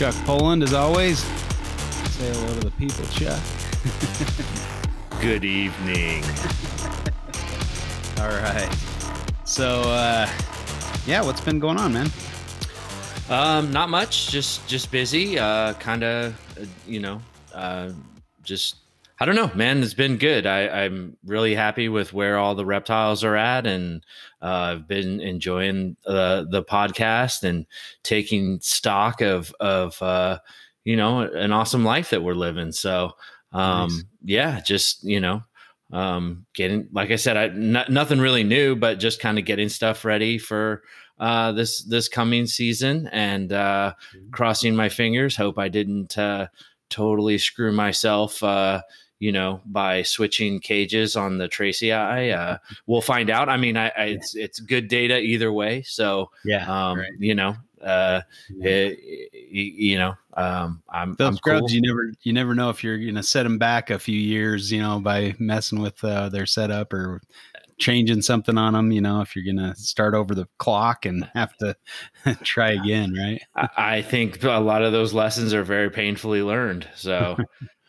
Chuck Poland, as always, say hello to the people, Chuck. Good evening. All right. So, uh, yeah, what's been going on, man? Um, not much. Just just busy. Uh, kind of, uh, you know, uh, just I don't know, man. It's been good. I, I'm really happy with where all the reptiles are at, and uh, I've been enjoying uh, the podcast and taking stock of of uh, you know an awesome life that we're living. So, um, Nice. yeah, just you know, um, getting like I said, I n- nothing really new, but just kind of getting stuff ready for uh, this this coming season and uh, crossing my fingers. Hope I didn't uh, totally screw myself. Uh, you know, by switching cages on the tracyae, uh, we'll find out. I mean, I, I it's it's good data either way. So, Yeah. um, right. you know, uh, it, you know, um, I'm, Those I'm scrubs, cool. you never, you never know if you're gonna set them back a few years, you know, by messing with uh, their setup or changing something on them. You know, if you're gonna start over the clock and have to try again, right? I, I think a lot of those lessons are very painfully learned. So,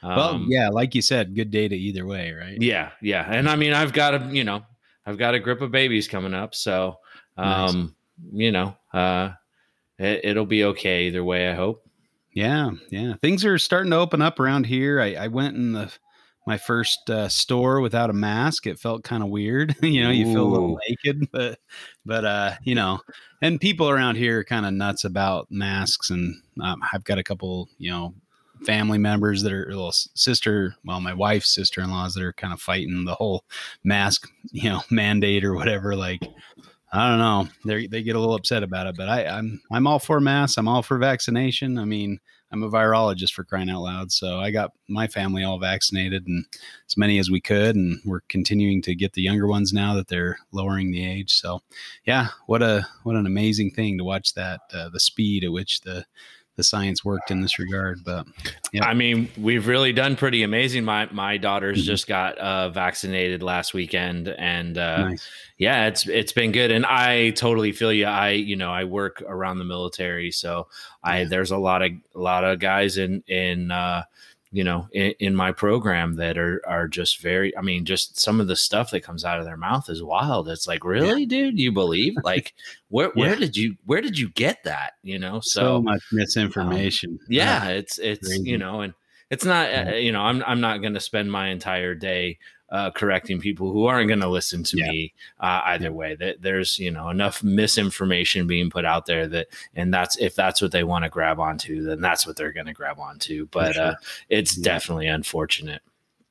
well, um, yeah, like you said, good data either way, right? Yeah, yeah. And I mean, I've got a, you know, I've got a grip of babies coming up, so Nice. um, you know, uh it, it'll be okay either way, I hope. Yeah, yeah. Things are starting to open up around here. I, I went in the my first uh, store without a mask. It felt kind of weird. you know, you feel a little naked, but but uh, you know, and people around here are kind of nuts about masks. And um, I've got a couple, you know, family members that are little sister, well, my wife's sister in laws that are kind of fighting the whole mask, you know, mandate or whatever. Like, I don't know. They they get a little upset about it, but I, I'm I'm all for masks. I'm all for vaccination. I mean, I'm a virologist for crying out loud, so I got my family all vaccinated and as many as we could, and we're continuing to get the younger ones now that they're lowering the age. So, yeah, what a what an amazing thing to watch that uh, the speed at which the the science worked in this regard. But Yep. I mean, we've really done pretty amazing. My my daughters Mhm. just got uh vaccinated last weekend and uh nice. yeah, it's it's been good and I totally feel you. I, you know, I work around the military, so I Yeah. there's a lot of a lot of guys in in uh you know in, in my program that are are just very i mean just some of the stuff that comes out of their mouth is wild it's like really dude you believe like where where Yeah. did you where did you get that you know So, so, much misinformation. yeah it's it's crazy. you know and it's not Yeah. uh, you know i'm i'm not going to spend my entire day uh, correcting people who aren't going to listen to Yeah. me uh, either way that there's you know enough misinformation being put out there that and that's if that's what they want to grab onto then that's what they're going to grab onto but sure. uh, it's Yeah. definitely unfortunate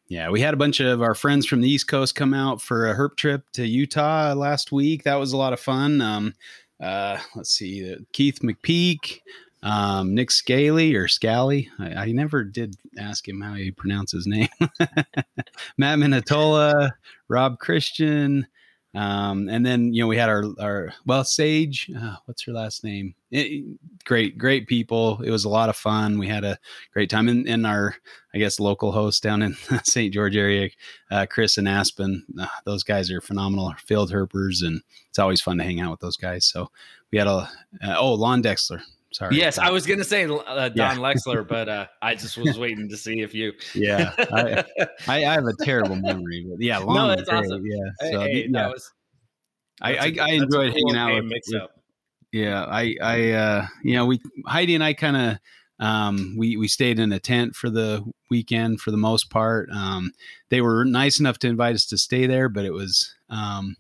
Yeah, we had a bunch of our friends from the East Coast come out for a herp trip to Utah last week. That was a lot of fun. Um, uh, let's see, uh, Keith McPeak, um, Nick Scaly or Scally. I, I never did ask him how he pronounced his name. Matt Minatola, Rob Christian. Um, and then, you know, we had our, our, well, Sage, uh, what's her last name? Eh, great, great people. It was a lot of fun. We had a great time in, in our, I guess, local host down in St. George area, uh, Chris and Aspen. Uh, those guys are phenomenal field herpers, and it's always fun to hang out with those guys. So we had a, uh, oh, Lon Dexler. Sorry. yes i was going to say uh, don Yeah. lexler but uh, i just was waiting to see if you Yeah. I, I, I have a terrible memory, but yeah, Lon No, that's awesome. Yeah. So, hey, yeah. that was I, that's I, a- I that's enjoyed cool hanging out with, mix with up. yeah i i uh you know we heidi and i kind of um we we stayed in a tent for the weekend for the most part um they were nice enough to invite us to stay there but it was um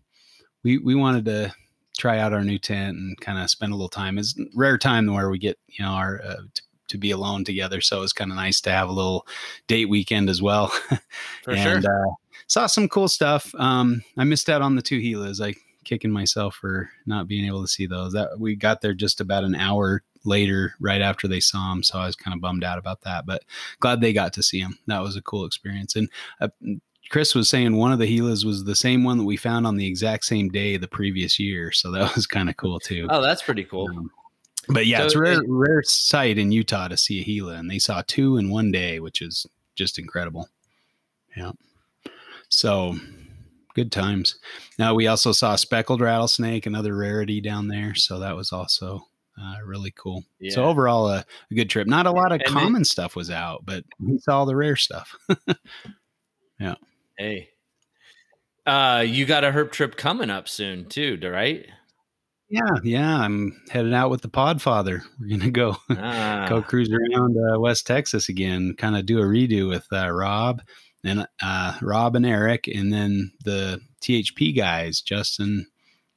we we wanted to try out our new tent and kind of spend a little time it's rare time where we get you know our uh, t- to be alone together so it's kind of nice to have a little date weekend as well for and sure uh, saw some cool stuff. Um, I missed out on the two Gilas. I kicking myself for not being able to see those. That we got there just about an hour later, right after they saw them, so I was kind of bummed out about that. But glad they got to see them. That was a cool experience. And uh, Chris was saying one of the Gilas was the same one that we found on the exact same day the previous year, so that was kind of cool too. oh that's pretty cool Um, but yeah, So it's a rare, it- rare sight in Utah to see a Gila, and they saw two in one day, which is just incredible. Yeah. So good times. Now we also saw speckled rattlesnake, another rarity down there. So that was also uh, really cool. Yeah. So overall, a, a good trip. Not a lot of And common stuff was out, but we saw the rare stuff. Hey. Uh, you got a herp trip coming up soon too, right? yeah, yeah. I'm headed out with the Podfather. We're gonna go Ah, go cruise around uh, West Texas again. Kind of do a redo with uh, Rob and uh, Rob and Eric, and then the THP guys, Justin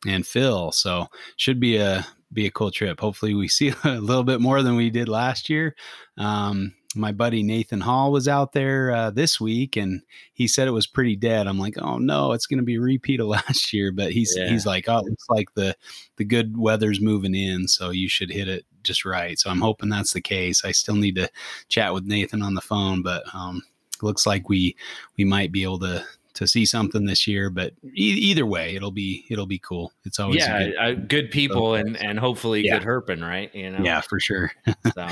and Phil. So should be a be a cool trip. Hopefully, we see a little bit more than we did last year. Um, my buddy Nathan Hall was out there uh, this week, and he said it was pretty dead. I'm like, oh no, it's going to be a repeat of last year. But he's Yeah. he's like, oh, it looks like the the good weather's moving in, so you should hit it just right. So I'm hoping that's the case. I still need to chat with Nathan on the phone, but um, looks like we we might be able to to see something this year. But e- either way, it'll be it'll be cool. It's always yeah, good, uh, good people and and hopefully Yeah. good herping, right? You know. yeah, for sure. So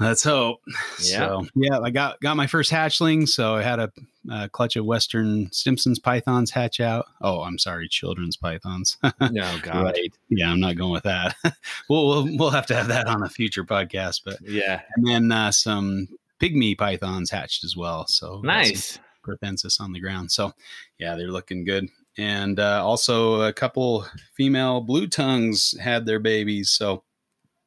Let's hope. Yeah. So yeah, I got got my first hatchling. So I had a, uh clutch of Western Simpsons pythons hatch out. Oh, I'm sorry, children's pythons. no God. right. Yeah, I'm not going with that. we'll, we'll we'll have to have that on a future podcast. But Yeah. and then uh, some pygmy pythons hatched as well. So got some Nice. perthensis on the ground. So yeah, they're looking good. And uh, also a couple female blue tongues had their babies. So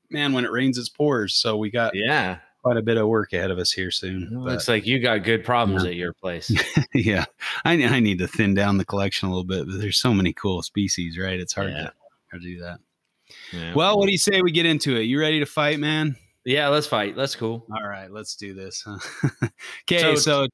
man, when it rains, it pours. So we got Yeah. quite a bit of work ahead of us here soon. But, looks like you got good problems Yeah. at your place. yeah, I, I need to thin down the collection a little bit, but there's so many cool species, right? It's hard, Yeah. to, hard to do that. Yeah. Well, what do you say we get into it? You ready to fight, man? yeah, let's fight. That's cool. All right, let's do this. okay, So- so,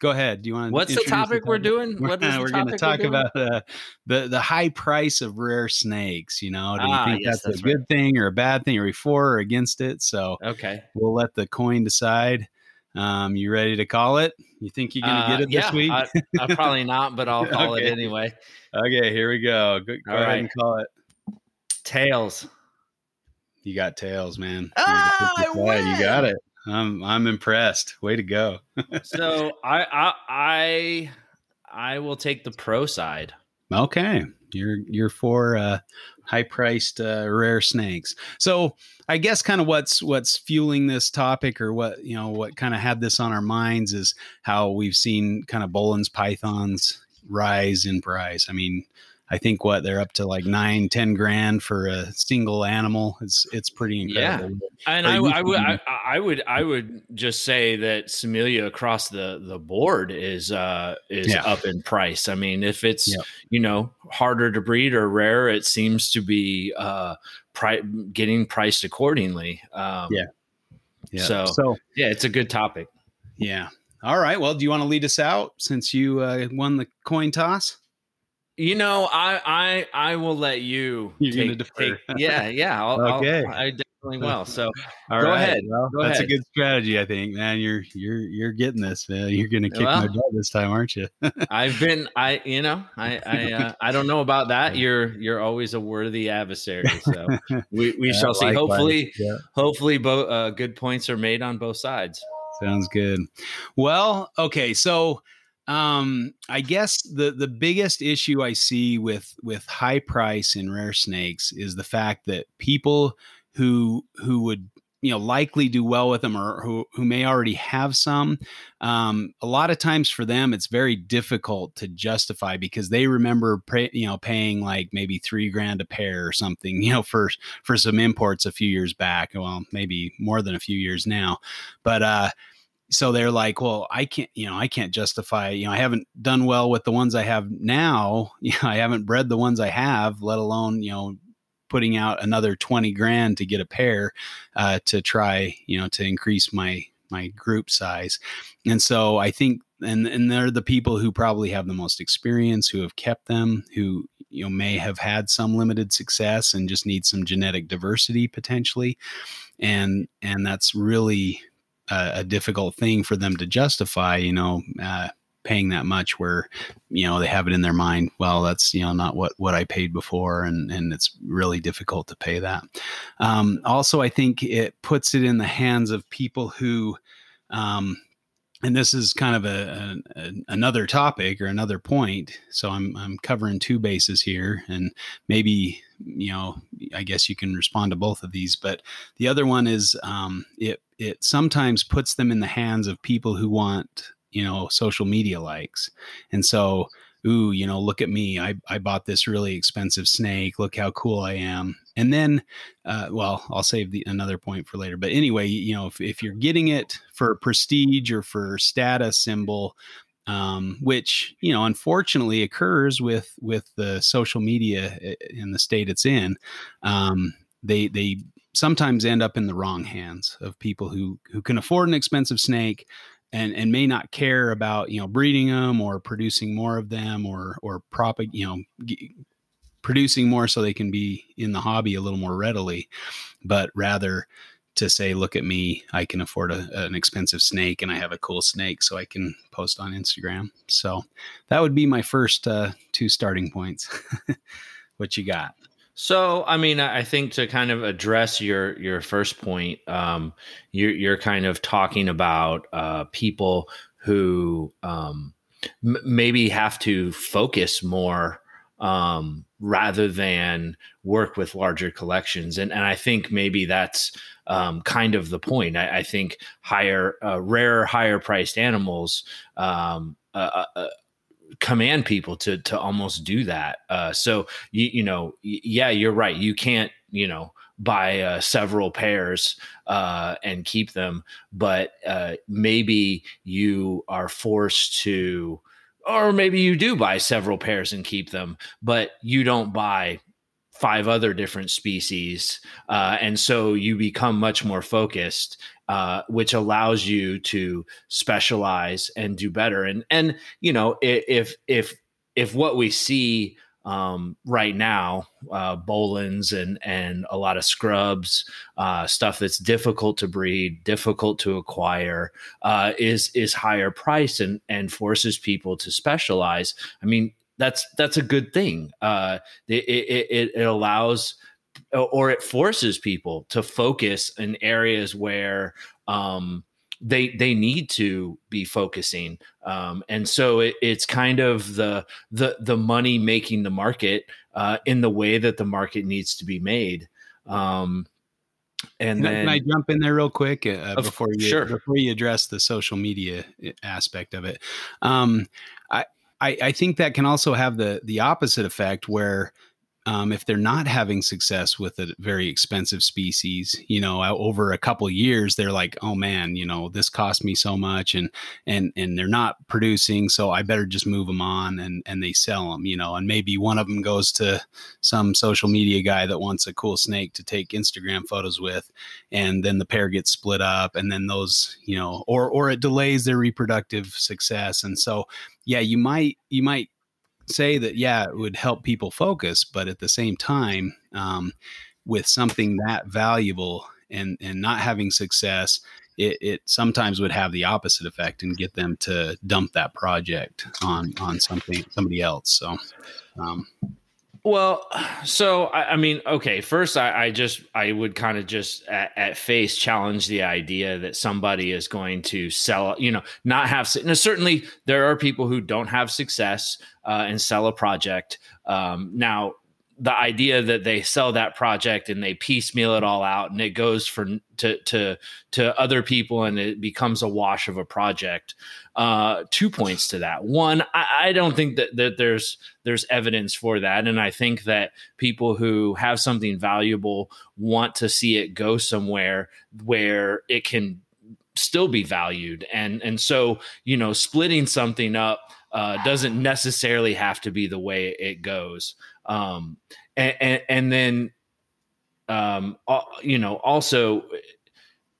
go ahead. Do you want to? What's the topic we're doing? We're, What is the we're going to talk about uh, the the high price of rare snakes. You know, do you Ah, think yes, that's, that's a good thing or a bad thing? Are we for or against it? So Okay. we'll let the coin decide. Um, you ready to call it? You think you're going to Uh, get it yeah, this week? I, I probably not, but I'll call Okay. it anyway. okay, here we go. Go, go ahead right. and call it. Tails. You got tails, man. Ah, I You got it. I'm I'm impressed. Way to go. So I I I I will take the pro side. Okay, you're you're for uh, high priced uh, rare snakes. So I guess kind of what's what's fueling this topic, or what you know, what kind of had this on our minds is how we've seen kind of Boelen's pythons rise in price. I mean, I think what they're up to like nine, ten grand for a single animal. It's it's pretty incredible. Yeah, And I, I would I, I would I would just say that Simalia across the the board is uh is Yeah. up in price. I mean, if it's Yep. you know harder to breed or rare, it seems to be uh pri- getting priced accordingly. Um, Yeah. Yeah. So- so yeah, it's a good topic. yeah. All right. Well, do you want to lead us out since you uh, won the coin toss? You know, I I I will let you. You're gonna take, defer. take- yeah, yeah. I'll, Okay. I'll, I definitely will. So All Go right. ahead. Well, Go that's ahead. a good strategy, I think, man. You're you're you're getting this, man. You're gonna kick my butt this time, aren't you? I've been, I you know, I I uh, I don't know about that. You're you're always a worthy adversary. So we we shall see. Likewise. Hopefully, Yeah. hopefully, both uh, good points are made on both sides. Sounds good. Well, okay, so um I guess the the biggest issue I see with with high price in rare snakes is the fact that people who who would you know likely do well with them or who who may already have some um a lot of times for them it's very difficult to justify because they remember pay, you know paying like maybe 3 grand a pair or something you know for for some imports a few years back well maybe more than a few years now. But uh so they're like well i can't you know i can't justify you know i haven't done well with the ones i have now. You know i haven't bred the ones i have let alone you know putting out another 20 grand to get a pair uh, to try you know to increase my my group size. And so i think and and they're the people who probably have the most experience who have kept them who you know may have had some limited success and just need some genetic diversity potentially. And and that's really a, a difficult thing for them to justify you know uh, paying that much where you know they have it in their mind well that's you know not what what i paid before and and it's really difficult to pay that um, also i think it puts it in the hands of people who um, and this is kind of a, a, another topic or another point. So I'm I'm covering two bases here, and maybe you know I guess you can respond to both of these. But the other one is um, it it sometimes puts them in the hands of people who want you know social media likes, and so ooh, you know, look at me. I, I bought this really expensive snake. Look how cool I am. And then, uh, well, I'll save the another point for later. But anyway, you know, if, if you're getting it for prestige or for status symbol, um, which you know unfortunately occurs with with the social media eh, in the state it's in, um, they they sometimes end up in the wrong hands of people who who can afford an expensive snake and and may not care about you know breeding them or producing more of them or or propag you know g- producing more so they can be in the hobby a little more readily but rather to say look at me i can afford a, an expensive snake and i have a cool snake so i can post on instagram. So that would be my first uh, two starting points. What you got so, I mean, I think to kind of address your your first point, um, you're you're kind of talking about uh, people who um, m- maybe have to focus more um, rather than work with larger collections, and and I think maybe that's um, kind of the point. I, I think higher, uh, rare, higher priced animals um, uh, uh, command people to to almost do that. Uh, so you you know, yeah, you're right. You can't you know buy uh, several pairs uh, and keep them, but uh, maybe you are forced to, or maybe you do buy several pairs and keep them, but you don't buy five other different species. Uh, and so you become much more focused, uh, which allows you to specialize and do better. And, and, you know, if, if, if what we see um, right now, uh, Boelens and and a lot of scrubs, uh, stuff that's difficult to breed, difficult to acquire, uh, is is higher price and and forces people to specialize. I mean, that's that's a good thing. Uh, it, it, it allows or it forces people to focus in areas where um, they they need to be focusing, um, and so it, it's kind of the the the money making the market uh, in the way that the market needs to be made. Um, and can, then, can I jump in there real quick uh, of, before you sure. before you address the social media uh, aspect of it? Um, I I, I think that can also have the the opposite effect where um, if they're not having success with a very expensive species, you know, over a couple years, they're like, oh man, you know, this cost me so much, and and and they're not producing, so I better just move them on, and and they sell them, you know, and maybe one of them goes to some social media guy that wants a cool snake to take Instagram photos with, and then the pair gets split up, and then those, you know, or or it delays their reproductive success, and so yeah, you might you might say that yeah it would help people focus but at the same time um, with something that valuable and and not having success it, it sometimes would have the opposite effect and get them to dump that project on on something somebody else. So um, well, so I, I, mean, okay. First, I, I just I would kind of just at, at, face challenge the idea that somebody is going to sell, you know, not have. Now, certainly, there are people who don't have success uh, and sell a project. Um, now, the idea that they sell that project and they piecemeal it all out and it goes for to to to other people and it becomes a wash of a project. Uh, two points to that. One, I, I don't think that, that there's there's evidence for that, and I think that people who have something valuable want to see it go somewhere where it can still be valued, and and so you know, splitting something up uh, doesn't necessarily have to be the way it goes. Um, and, and, and then, um, you know, also,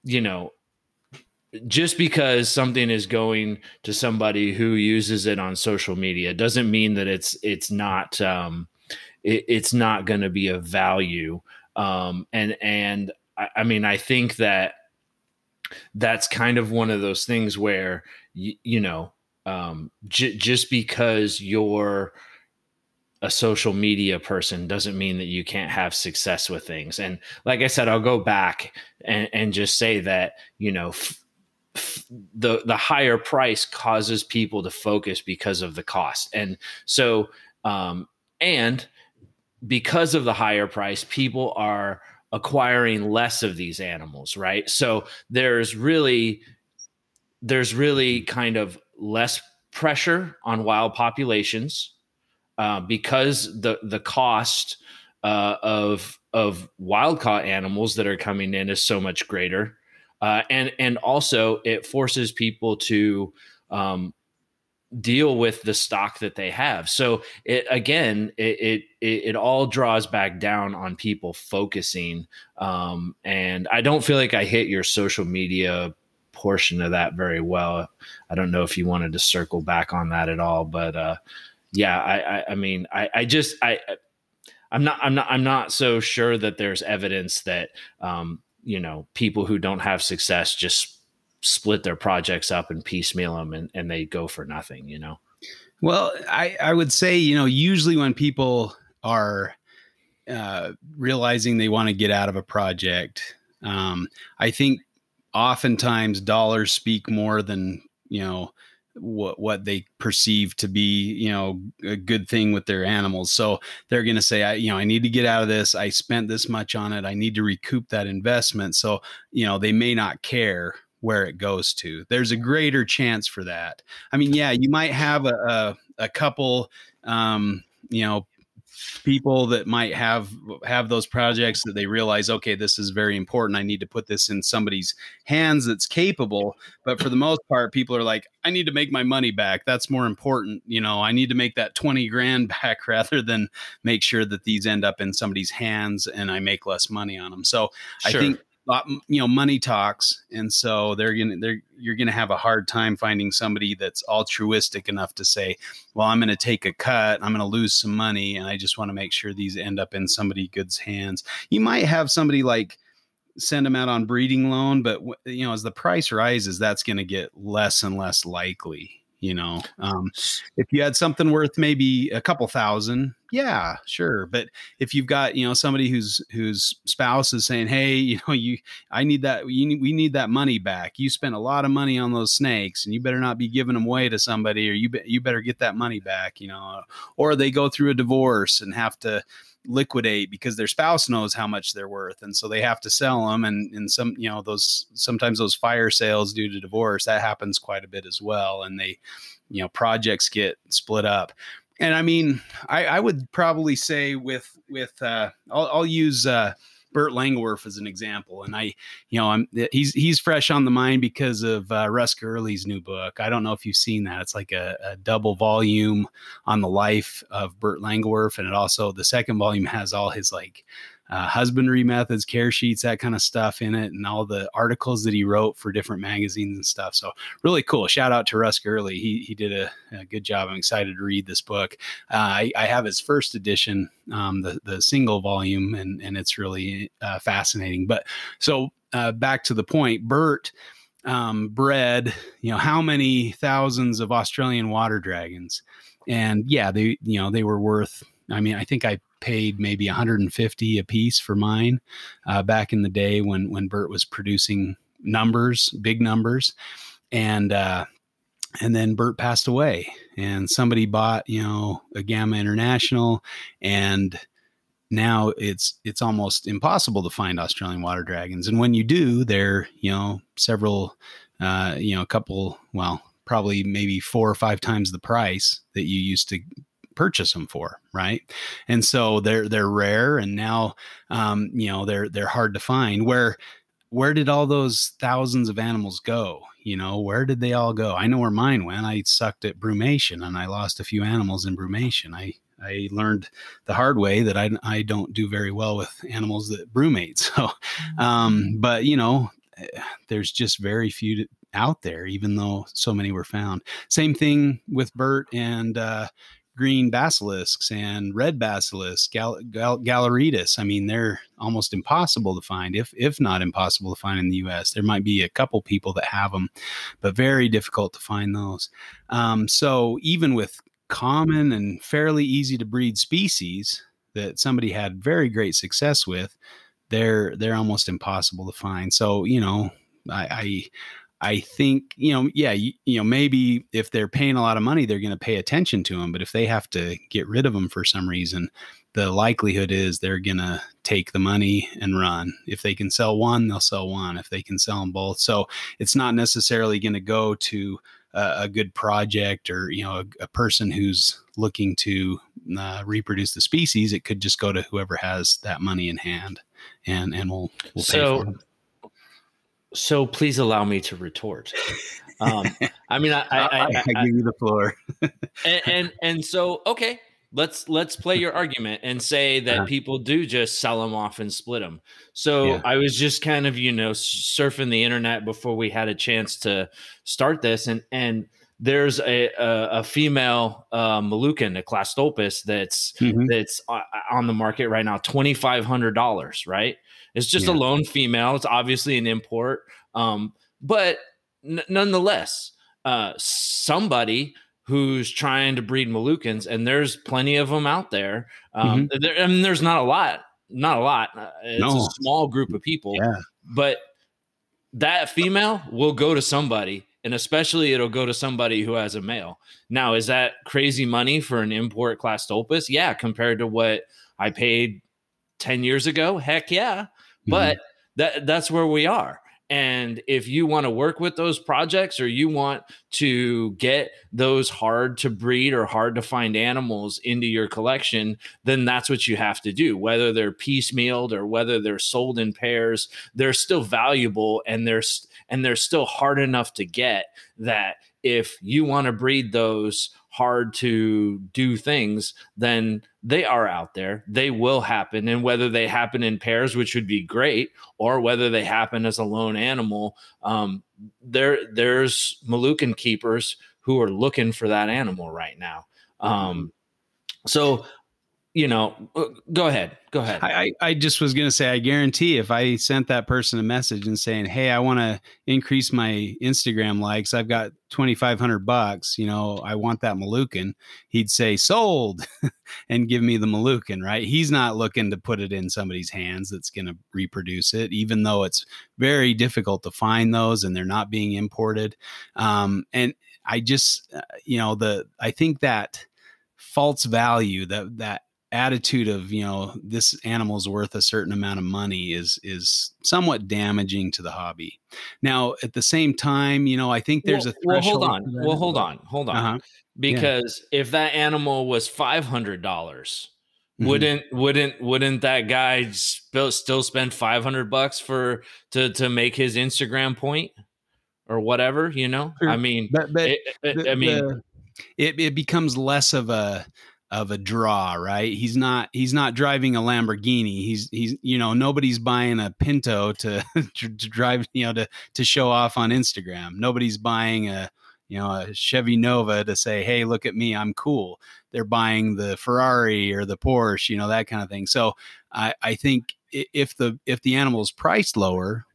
you know, just because something is going to somebody who uses it on social media doesn't mean that it's it's not um, it, it's not going to be of value. Um, and and I, I mean, I think that that's kind of one of those things where you, you know um, j- just because you're a social media person doesn't mean that you can't have success with things. And like I said, I'll go back and, and just say that, you know, f- the the higher price causes people to focus because of the cost. And so um and because of the higher price people are acquiring less of these animals right? So there's really there's really kind of less pressure on wild populations uh, because the the cost uh, of of wild caught animals that are coming in is so much greater uh, and and also it forces people to um, deal with the stock that they have. So it again, it it it, all draws back down on people focusing. Um, and I don't feel like I hit your social media portion of that very well. I don't know if you wanted to circle back on that at all, but uh, yeah, I, I I mean I I just I. I'm not. I'm not. I'm not so sure that there's evidence that um, you know people who don't have success just split their projects up and piecemeal them and, and they go for nothing you know? Well i i would say you know usually when people are uh, realizing they want to get out of a project um, i think oftentimes dollars speak more than you know what what they perceive to be you know a good thing with their animals. So they're going to say i you know i need to get out of this. I spent this much on it. I need to recoup that investment. So you know they may not care where it goes to. There's a greater chance for that. I mean yeah you might have a a, a couple um you know people that might have have those projects that they realize okay this is very important. I need to put this in somebody's hands that's capable. But for the most part people are like i need to make my money back. That's more important you know? I need to make that 20 grand back rather than make sure that these end up in somebody's hands and i make less money on them so sure. i think you know money talks and so they're gonna they're you're gonna have a hard time finding somebody that's altruistic enough to say well i'm gonna take a cut i'm gonna lose some money and i just want to make sure these end up in somebody good's hands. You might have somebody like send them out on breeding loan but you know as the price rises that's gonna get less and less likely you know um, if you had something worth maybe a couple thousand yeah sure but if you've got you know somebody whose whose spouse is saying hey you know you i need that you, we need that money back. You spent a lot of money on those snakes and you better not be giving them away to somebody or you be, you better get that money back you know or they go through a divorce and have to liquidate because their spouse knows how much they're worth and so they have to sell them and and some you know those sometimes those fire sales due to divorce that happens quite a bit as well and they you know projects get split up. And i mean i i would probably say with with uh i'll, I'll use uh Bert Langerwerf as an example, and I, you know, I'm he's he's fresh on the mind because of uh, Russ Gurley's new book. I don't know if you've seen that. It's like a, a double volume on the life of Bert Langerwerf, and it also the second volume has all his like uh, husbandry methods, care sheets, that kind of stuff in it, and all the articles that he wrote for different magazines and stuff. So really cool. Shout out to Russ Gurley. He he did a, a good job. I'm excited to read this book. Uh, I, I, have his first edition, um, the the single volume, and and it's really uh, fascinating. But so uh, back to the point, Bert um, bred, you know, how many thousands of Australian water dragons, and yeah, they you know they were worth. I mean, I think I paid maybe 150 a piece for mine uh, back in the day when when Bert was producing numbers, big numbers, and uh, and then Bert passed away, and somebody bought you know Agama International, and now it's it's almost impossible to find Australian water dragons, and when you do, they're you know several, uh, you know a couple, well probably maybe four or five times the price that you used to purchase them for, right? And so they're they're rare, and now um, you know they're they're hard to find. Where where did all those thousands of animals go? You know, where did they all go? I know where mine went. I sucked at brumation, and I lost a few animals in brumation. I I learned the hard way that I, I don't do very well with animals that brumate. So, um, mm-hmm. but you know, eh, there's just very few out there, even though so many were found. Same thing with Bert and uh, green basilisks and red basilisks, gal, gal, galleritas. I mean, they're almost impossible to find, if if not impossible to find in the U.S. There might be a couple people that have them, but very difficult to find those. Um, so even with common and fairly easy to breed species that somebody had very great success with, they're they're almost impossible to find. So you know, I, I think you know, yeah, you, you, know, maybe if they're paying a lot of money, they're going to pay attention to them. But if they have to get rid of them for some reason, the likelihood is they're going to take the money and run. If they can sell one, they'll sell one. If they can sell them both, so it's not necessarily going to go to a, a, good project or you know a, a person who's looking to uh, reproduce the species. It could just go to whoever has that money in hand, and and we'll, we'll so so please allow me to retort. Um, I mean, I, I, I, I, give you the floor. and, and, and so okay, let's let's play your argument and say that people do just sell them off and split them. So yeah. I was just kind of you know surfing the internet before we had a chance to start this, and and there's a a, a female uh, Moluccan, a clastolepis that's mm-hmm. that's on the market right now, twenty five hundred dollars, right? It's just yeah. a lone female. It's obviously an import, um, but n- nonetheless, uh, somebody who's trying to breed Moluccans, and there's plenty of them out there. Um, mm-hmm. there I mean, there's not a lot, not a lot. Uh, it's no. a small group of people, yeah. but that female will go to somebody and especially it'll go to somebody who has a male. Now, is that crazy money for an import clastolepis? Yeah, compared to what I paid 10 years ago, heck yeah. But mm-hmm. that that's where we are. And if you want to work with those projects or you want to get those hard to breed or hard to find animals into your collection, then that's what you have to do. Whether they're piecemealed or whether they're sold in pairs, they're still valuable and they're and they're still hard enough to get that if you want to breed those hard to do things, then they are out there. They will happen. And whether they happen in pairs, which would be great, or whether they happen as a lone animal, um, there there's Moluccan keepers who are looking for that animal right now. Um, so you know, uh, go ahead. Go ahead. I, I just was going to say, I guarantee if I sent that person a message and saying, Hey, I want to increase my Instagram likes. I've got 2,500 bucks. You know, I want that Moluccan. He'd say sold and give me the Moluccan, right? He's not looking to put it in somebody's hands that's going to reproduce it, even though it's very difficult to find those and they're not being imported. Um, and I just, uh, you know, the, I think that false value that, that, attitude of you know this animal's worth a certain amount of money is is somewhat damaging to the hobby now at the same time you know i think there's well, a well hold on well hold on hold on uh-huh. because yeah. if that animal was $500 mm-hmm. wouldn't wouldn't wouldn't that guy still still spend 500 bucks for to to make his instagram point or whatever you know sure. i mean but, but it, it, the, i mean the, it, it becomes less of a of a draw, right? He's not he's not driving a Lamborghini. He's he's you know nobody's buying a Pinto to to drive you know to to show off on Instagram. Nobody's buying a you know a Chevy Nova to say, "Hey, look at me, I'm cool." They're buying the Ferrari or the Porsche, you know that kind of thing. So I I think if the if the animal is priced lower,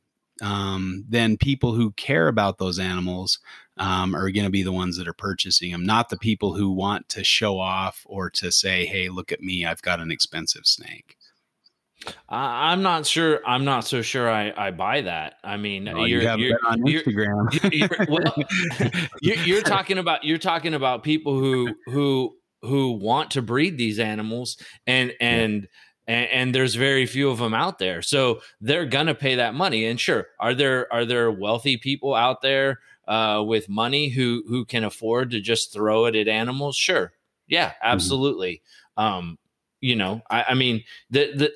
um, then people who care about those animals um, are going to be the ones that are purchasing them, not the people who want to show off or to say, "Hey, look at me, I've got an expensive snake." I'm not sure. I'm not so sure. I, I buy that. I mean, oh, you're, you you're on Instagram. You're, you're, well, you're, you're talking about you're talking about people who who who want to breed these animals and and. Yeah and, and, there's very few of them out there so they're gonna pay that money and sure are there are there wealthy people out there uh, with money who who can afford to just throw it at animals sure yeah mm-hmm. absolutely mm-hmm. um you know I, I mean the the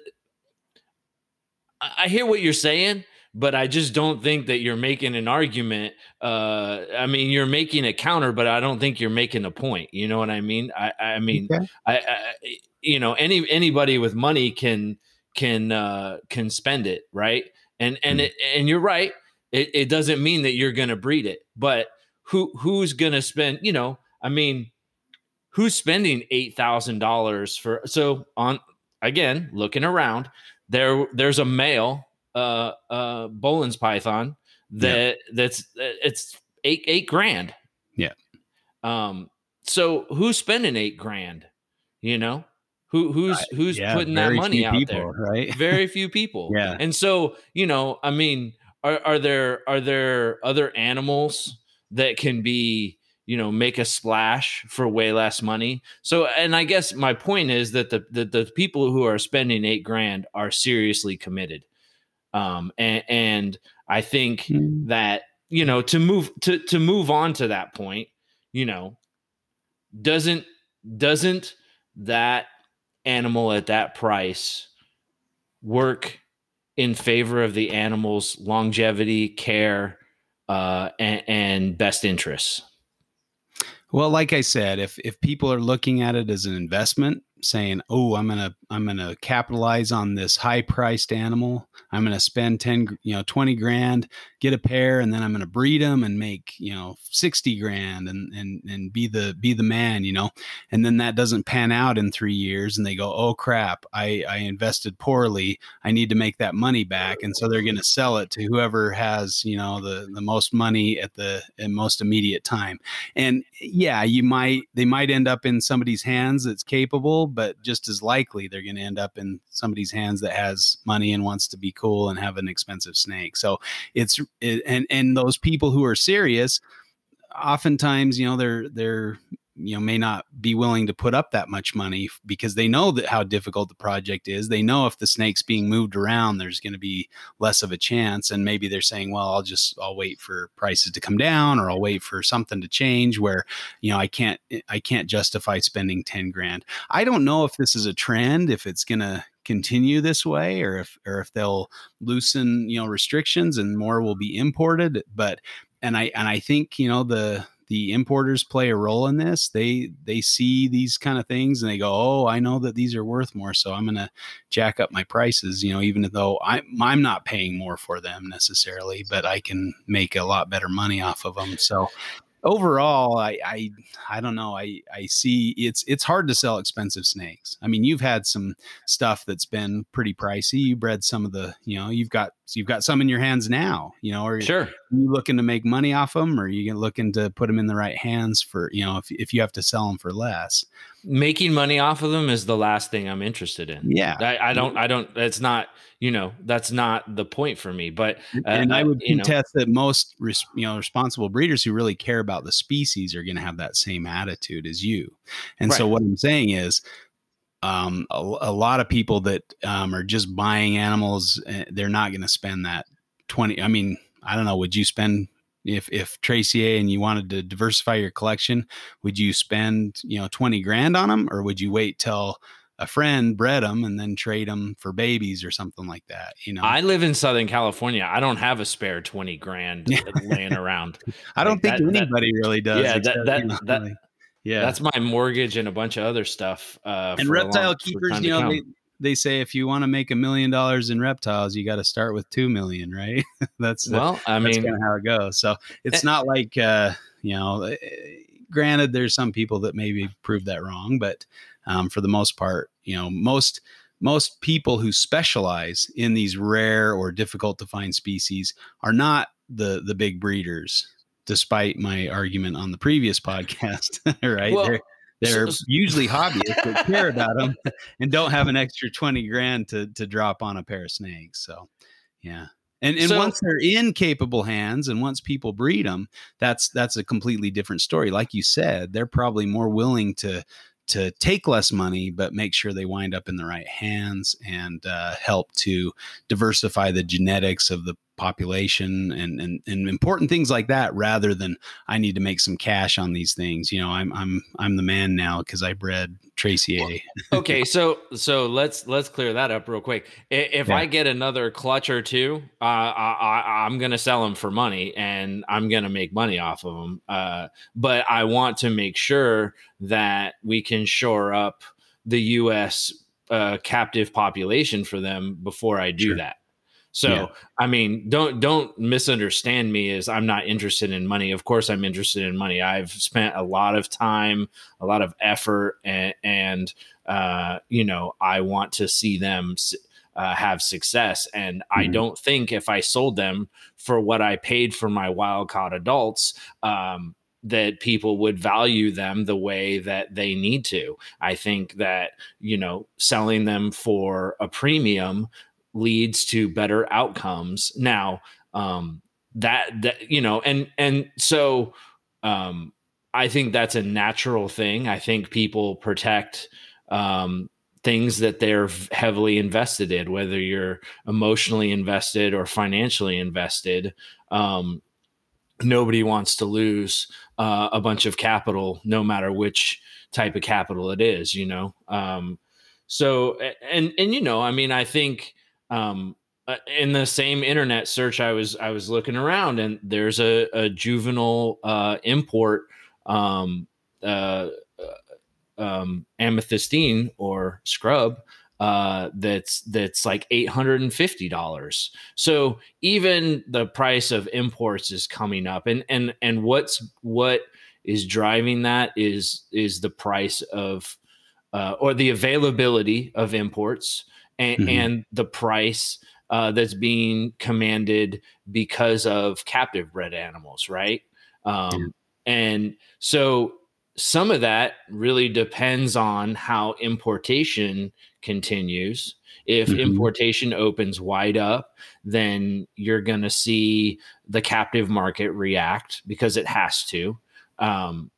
i hear what you're saying but I just don't think that you're making an argument. Uh, I mean, you're making a counter, but I don't think you're making a point. You know what I mean? I, I mean, okay. I, I, you know, any anybody with money can can uh, can spend it, right? And and mm it, and you're right. It, it doesn't mean that you're going to breed it, but who who's going to spend? You know, I mean, who's spending eight thousand dollars for? So on again, looking around, there there's a male uh uh Boelen's python that yeah. that's it's eight eight grand. Yeah. Um so who's spending eight grand? You know? Who who's who's yeah, putting that money out people, there? Right. Very few people. yeah. And so, you know, I mean, are, are there are there other animals that can be you know make a splash for way less money so and i guess my point is that the the, the people who are spending eight grand are seriously committed um and and i think mm. that you know to move to to move on to that point you know doesn't doesn't that animal at that price work in favor of the animal's longevity care uh, and, and best interests well, like I said, if if people are looking at it as an investment, saying, "Oh, I'm gonna I'm gonna capitalize on this high priced animal. I'm gonna spend ten, you know, twenty grand, get a pair, and then I'm gonna breed them and make you know sixty grand and and and be the be the man, you know." And then that doesn't pan out in three years, and they go, "Oh crap, I I invested poorly. I need to make that money back," and so they're gonna sell it to whoever has you know the the most money at the most immediate time. And yeah, you might they might end up in somebody's hands that's capable but just as likely they're going to end up in somebody's hands that has money and wants to be cool and have an expensive snake. So it's it, and and those people who are serious, oftentimes you know they're they're you know may not be willing to put up that much money because they know that how difficult the project is. They know if the snake's being moved around there's going to be less of a chance and maybe they're saying well i'll just i'll wait for prices to come down or i'll wait for something to change where you know i can't i can't justify spending 10 grand. I don't know if this is a trend if it's going to continue this way or if or if they'll loosen you know restrictions and more will be imported but and i and i think you know the the importers play a role in this. They they see these kind of things and they go, "Oh, I know that these are worth more, so I'm going to jack up my prices." You know, even though I'm I'm not paying more for them necessarily, but I can make a lot better money off of them. So overall I, I i don't know i i see it's it's hard to sell expensive snakes. I mean you've had some stuff that's been pretty pricey. You bred some of the you know you've got you've got some in your hands now you know or sure. you looking to make money off them or you looking to put them in the right hands for you know if, if you have to sell them for less. Making money off of them is the last thing i'm interested in. Yeah. I, I don't i don't it's not you know that's not the point for me but uh, and i would contest know. that most res, you know responsible breeders who really care about the species are going to have that same attitude as you. And right. so what i'm saying is um, a, a, lot of people that um, are just buying animals eh, they're not going to spend that 20 i mean i don't know would you spend if if Tracy and you wanted to diversify your collection, would you spend you know twenty grand on them, or would you wait till a friend bred them and then trade them for babies or something like that. You know, I live in Southern California. I don't have a spare 20 grand laying around. I don't like think that, anybody that, really does. Yeah. Except, that, you know, that, like, yeah. That's my mortgage and a bunch of other stuff. Uh, and reptile long, keepers, you know, they, they say if you want to make a million dollars in reptiles, you got to start with 2 million, right? that's, well, I that's mean, kind how it goes. So it's eh not like, uh, you know, eh, granted, there's some people that maybe prove that wrong, but um, for the most part, you know, most most people who specialize in these rare or difficult to find species are not the the big breeders despite my argument on the previous podcast right? Well, they're, they're usually hobbyists that care about them and don't have an extra 20 grand to to drop on a pair of snakes so yeah. And and so, once they're in capable hands and once people breed them that's that's a completely different story. Like you said they're probably more willing to to take less money, but make sure they wind up in the right hands and uh, help to diversify the genetics of the population and, and and important things like that rather than I need to make some cash on these things. You know, I'm I'm I'm the man now because I bred tracyae okay, so so let's let's clear that up real quick. If yeah. I get another clutch or two, uh, I, am gonna sell them for money and I'm gonna make money off of them. Uh, but I want to make sure that we can shore up the U.S. Uh, captive population for them before I do sure. that. So yeah. I mean, don't don't misunderstand me as I'm not interested in money. Of course, I'm interested in money. I've spent a lot of time, a lot of effort, and, and uh, you know, I want to see them uh, have success. And mm-hmm. I don't think if I sold them for what I paid for my wild caught adults, um, that people would value them the way that they need to. I think that, you know, selling them for a premium leads to better outcomes. Now, um, that that you know, and and so um, I think that's a natural thing. I think people protect um, things that they're heavily invested in, whether you're emotionally invested or financially invested. Um, nobody wants to lose uh, a bunch of capital, no matter which type of capital it is, you know. Um, so, and and you know, I mean, I think um, uh, in the same internet search, I was I was looking around, and there's a, a juvenile uh, import um, uh, uh um, amethystine or scrub uh, that's that's like eight hundred and fifty dollars. So even the price of imports is coming up, and and and what's what is driving that is is the price of uh, or the availability of imports and, mm-hmm. and the price uh, that's being commanded because of captive bred animals, right? Um, yeah. And so some of that really depends on how importation continues. If mm-hmm. importation opens wide up, then you're going to see the captive market react because it has to. Um,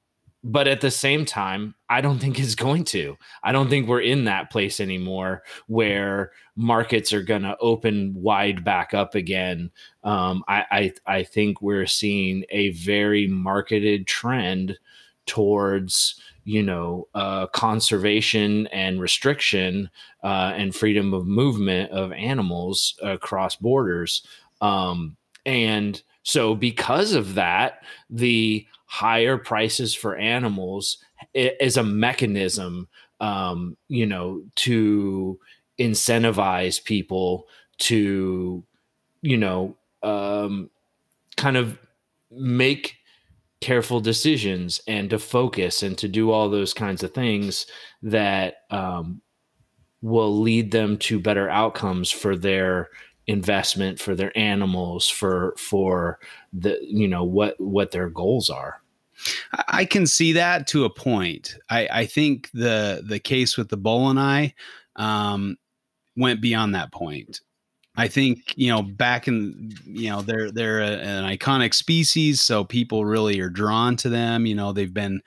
but at the same time, I don't think it's going to. I don't think we're in that place anymore where markets are going to open wide back up again. Um, I, I, I think we're seeing a very marketed trend towards you know uh, conservation and restriction uh, and freedom of movement of animals across borders um, and so because of that the higher prices for animals is a mechanism, um, you know, to incentivize people to, you know, um, kind of make careful decisions and to focus and to do all those kinds of things that um, will lead them to better outcomes for their investment for their animals for for the you know what what their goals are I can see that to a point. I, I think the the case with the boeleni um, went beyond that point. I think you know back in you know they're they're a, an iconic species, so people really are drawn to them. You know they've been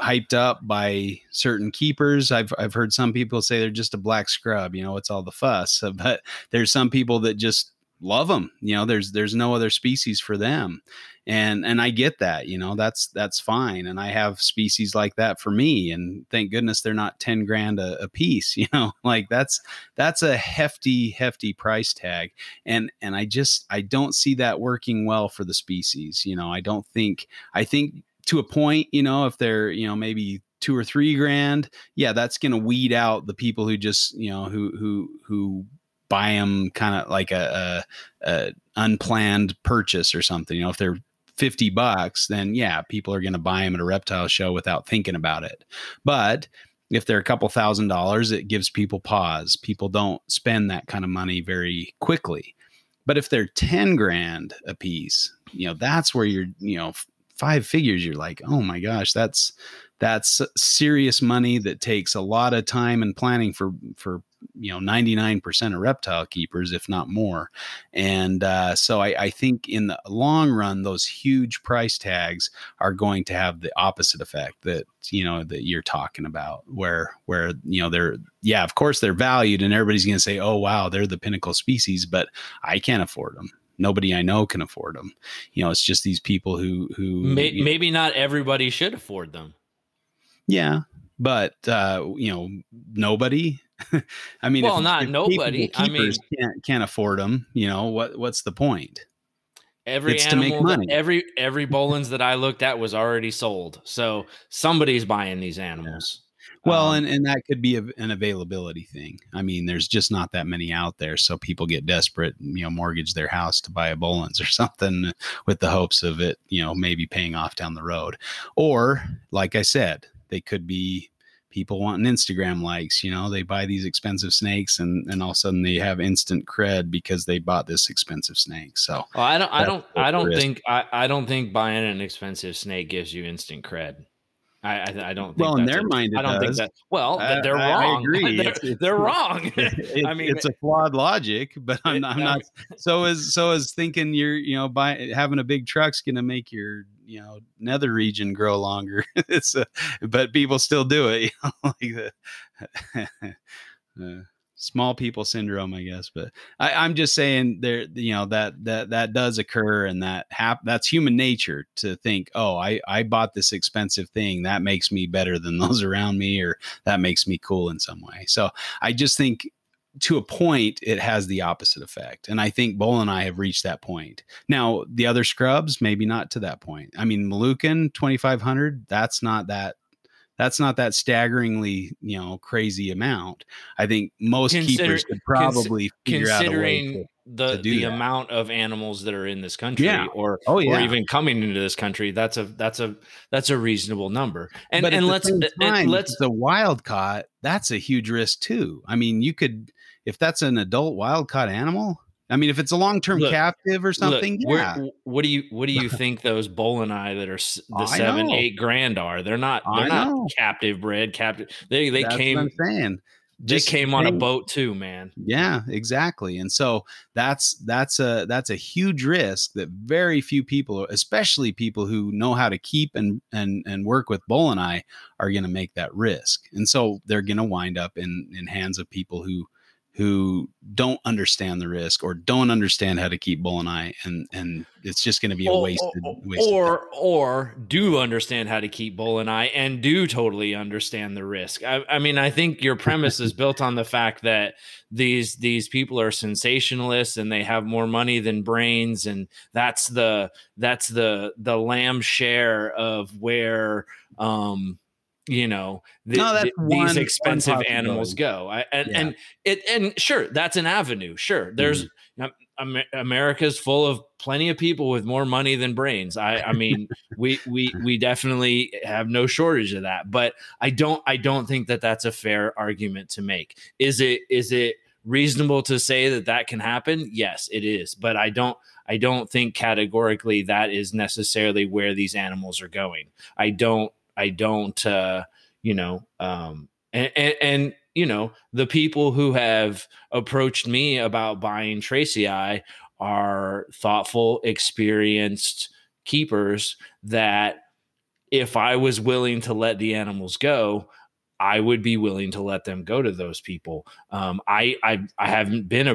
hyped up by certain keepers. I've I've heard some people say they're just a black scrub. You know it's all the fuss, but there's some people that just love them. You know there's there's no other species for them, and and I get that, you know, that's that's fine. And I have species like that for me, and thank goodness they're not ten grand a, a piece, you know, like that's that's a hefty hefty price tag, and and I just I don't see that working well for the species, you know. I don't think I think to a point, you know, if they're you know maybe two or three grand, yeah, that's going to weed out the people who just you know who who who buy them kind of like a, a, a, unplanned purchase or something. You know, if they're 50 bucks, then yeah, people are going to buy them at a reptile show without thinking about it. But if they're a couple thousand dollars, it gives people pause. People don't spend that kind of money very quickly. But if they're 10 grand a piece, you know, that's where you're, you know, five figures, you're like, oh my gosh, that's that's serious money that takes a lot of time and planning for for you know 99% of reptile keepers if not more. And uh, so I, I, think in the long run those huge price tags are going to have the opposite effect that you know that you're talking about where where you know they're yeah of course they're valued and everybody's going to say oh wow they're the pinnacle species but i can't afford them nobody i know can afford them you know it's just these people who who maybe, maybe not everybody should afford them yeah but uh, you know nobody I mean, well, if, not if nobody. I mean, can't can't afford them. You know what? What's the point? Every it's animal, every every Boelens that I looked at was already sold. So somebody's buying these animals. Yeah. Well, um, and, and that could be a, an availability thing. I mean, there's just not that many out there, so people get desperate, you know, mortgage their house to buy a Boelens or something with the hopes of it, you know, maybe paying off down the road. Or, like I said, they could be people wanting Instagram likes. You know, they buy these expensive snakes, and and all of a sudden they have instant cred because they bought this expensive snake. So well, I don't, I don't, I don't think, I, I don't think buying an expensive snake gives you instant cred. I, I, I don't. well, in their a, mind, I don't does. think that. Well, I, they're wrong. I agree. they're, It's- it's- they're wrong. it- I mean, it's a flawed logic, but I'm, it- I'm not. So is so is thinking you're you know by having a big truck's going to make your you know nether region grow longer. it's a, but people still do it. You know, like the uh, small people syndrome, I guess. But I, I'm just saying there, you know that that that does occur, and that hap- that's human nature to think, oh, I I bought this expensive thing that makes me better than those around me, or that makes me cool in some way. So I just think to a point it has the opposite effect and i think boeleni have reached that point now the other scrubs maybe not to that point i mean Moluccan 2500 that's not that that's not that staggeringly you know crazy amount i think most Consider- keepers could probably figure out a way to, the to the that. amount of animals that are in this country, Yeah. or oh or even coming into this country, that's a that's a that's a reasonable number. And but and let's and time, if let's a wild caught that's a huge risk too i mean you could if that's an adult wild caught animal i mean if it's a long-term captive or something Look, where- yeah what do you what do you think those boeleni that are the I seven know. eight grand are? They're not they're not know. captive bred captive. They they that's came what i'm saying they Just came on a boat too, man. Yeah, exactly. And so that's that's a that's a huge risk that very few people, especially people who know how to keep and and and work with boeleni, are going to make that risk. And so they're going to wind up in in hands of people who who don't understand the risk or don't understand how to keep boeleni, and and it's just going to be a Or- wasted, or, or or do understand how to keep boeleni and do totally understand the risk. I, I mean, I think your premise is built on the fact that these these people are sensationalists and they have more money than brains, and that's the that's the the lamb share of where um you know the, No, the- one- these expensive animals go. I, and Yeah. and it and sure that's an avenue. Sure, there's um, Amer- America's full of plenty of people with more money than brains. I, I mean, we we we definitely have no shortage of that. But I don't I don't think that that's a fair argument to make. Is it is it reasonable to say that that can happen? Yes, it is. But I don't I don't think categorically that is necessarily where these animals are going. I don't I don't uh, you know um, and, and and you know the people who have approached me about buying tracyae are thoughtful, experienced keepers that if I was willing to let the animals go, I would be willing to let them go to those people. Um, I, I I haven't been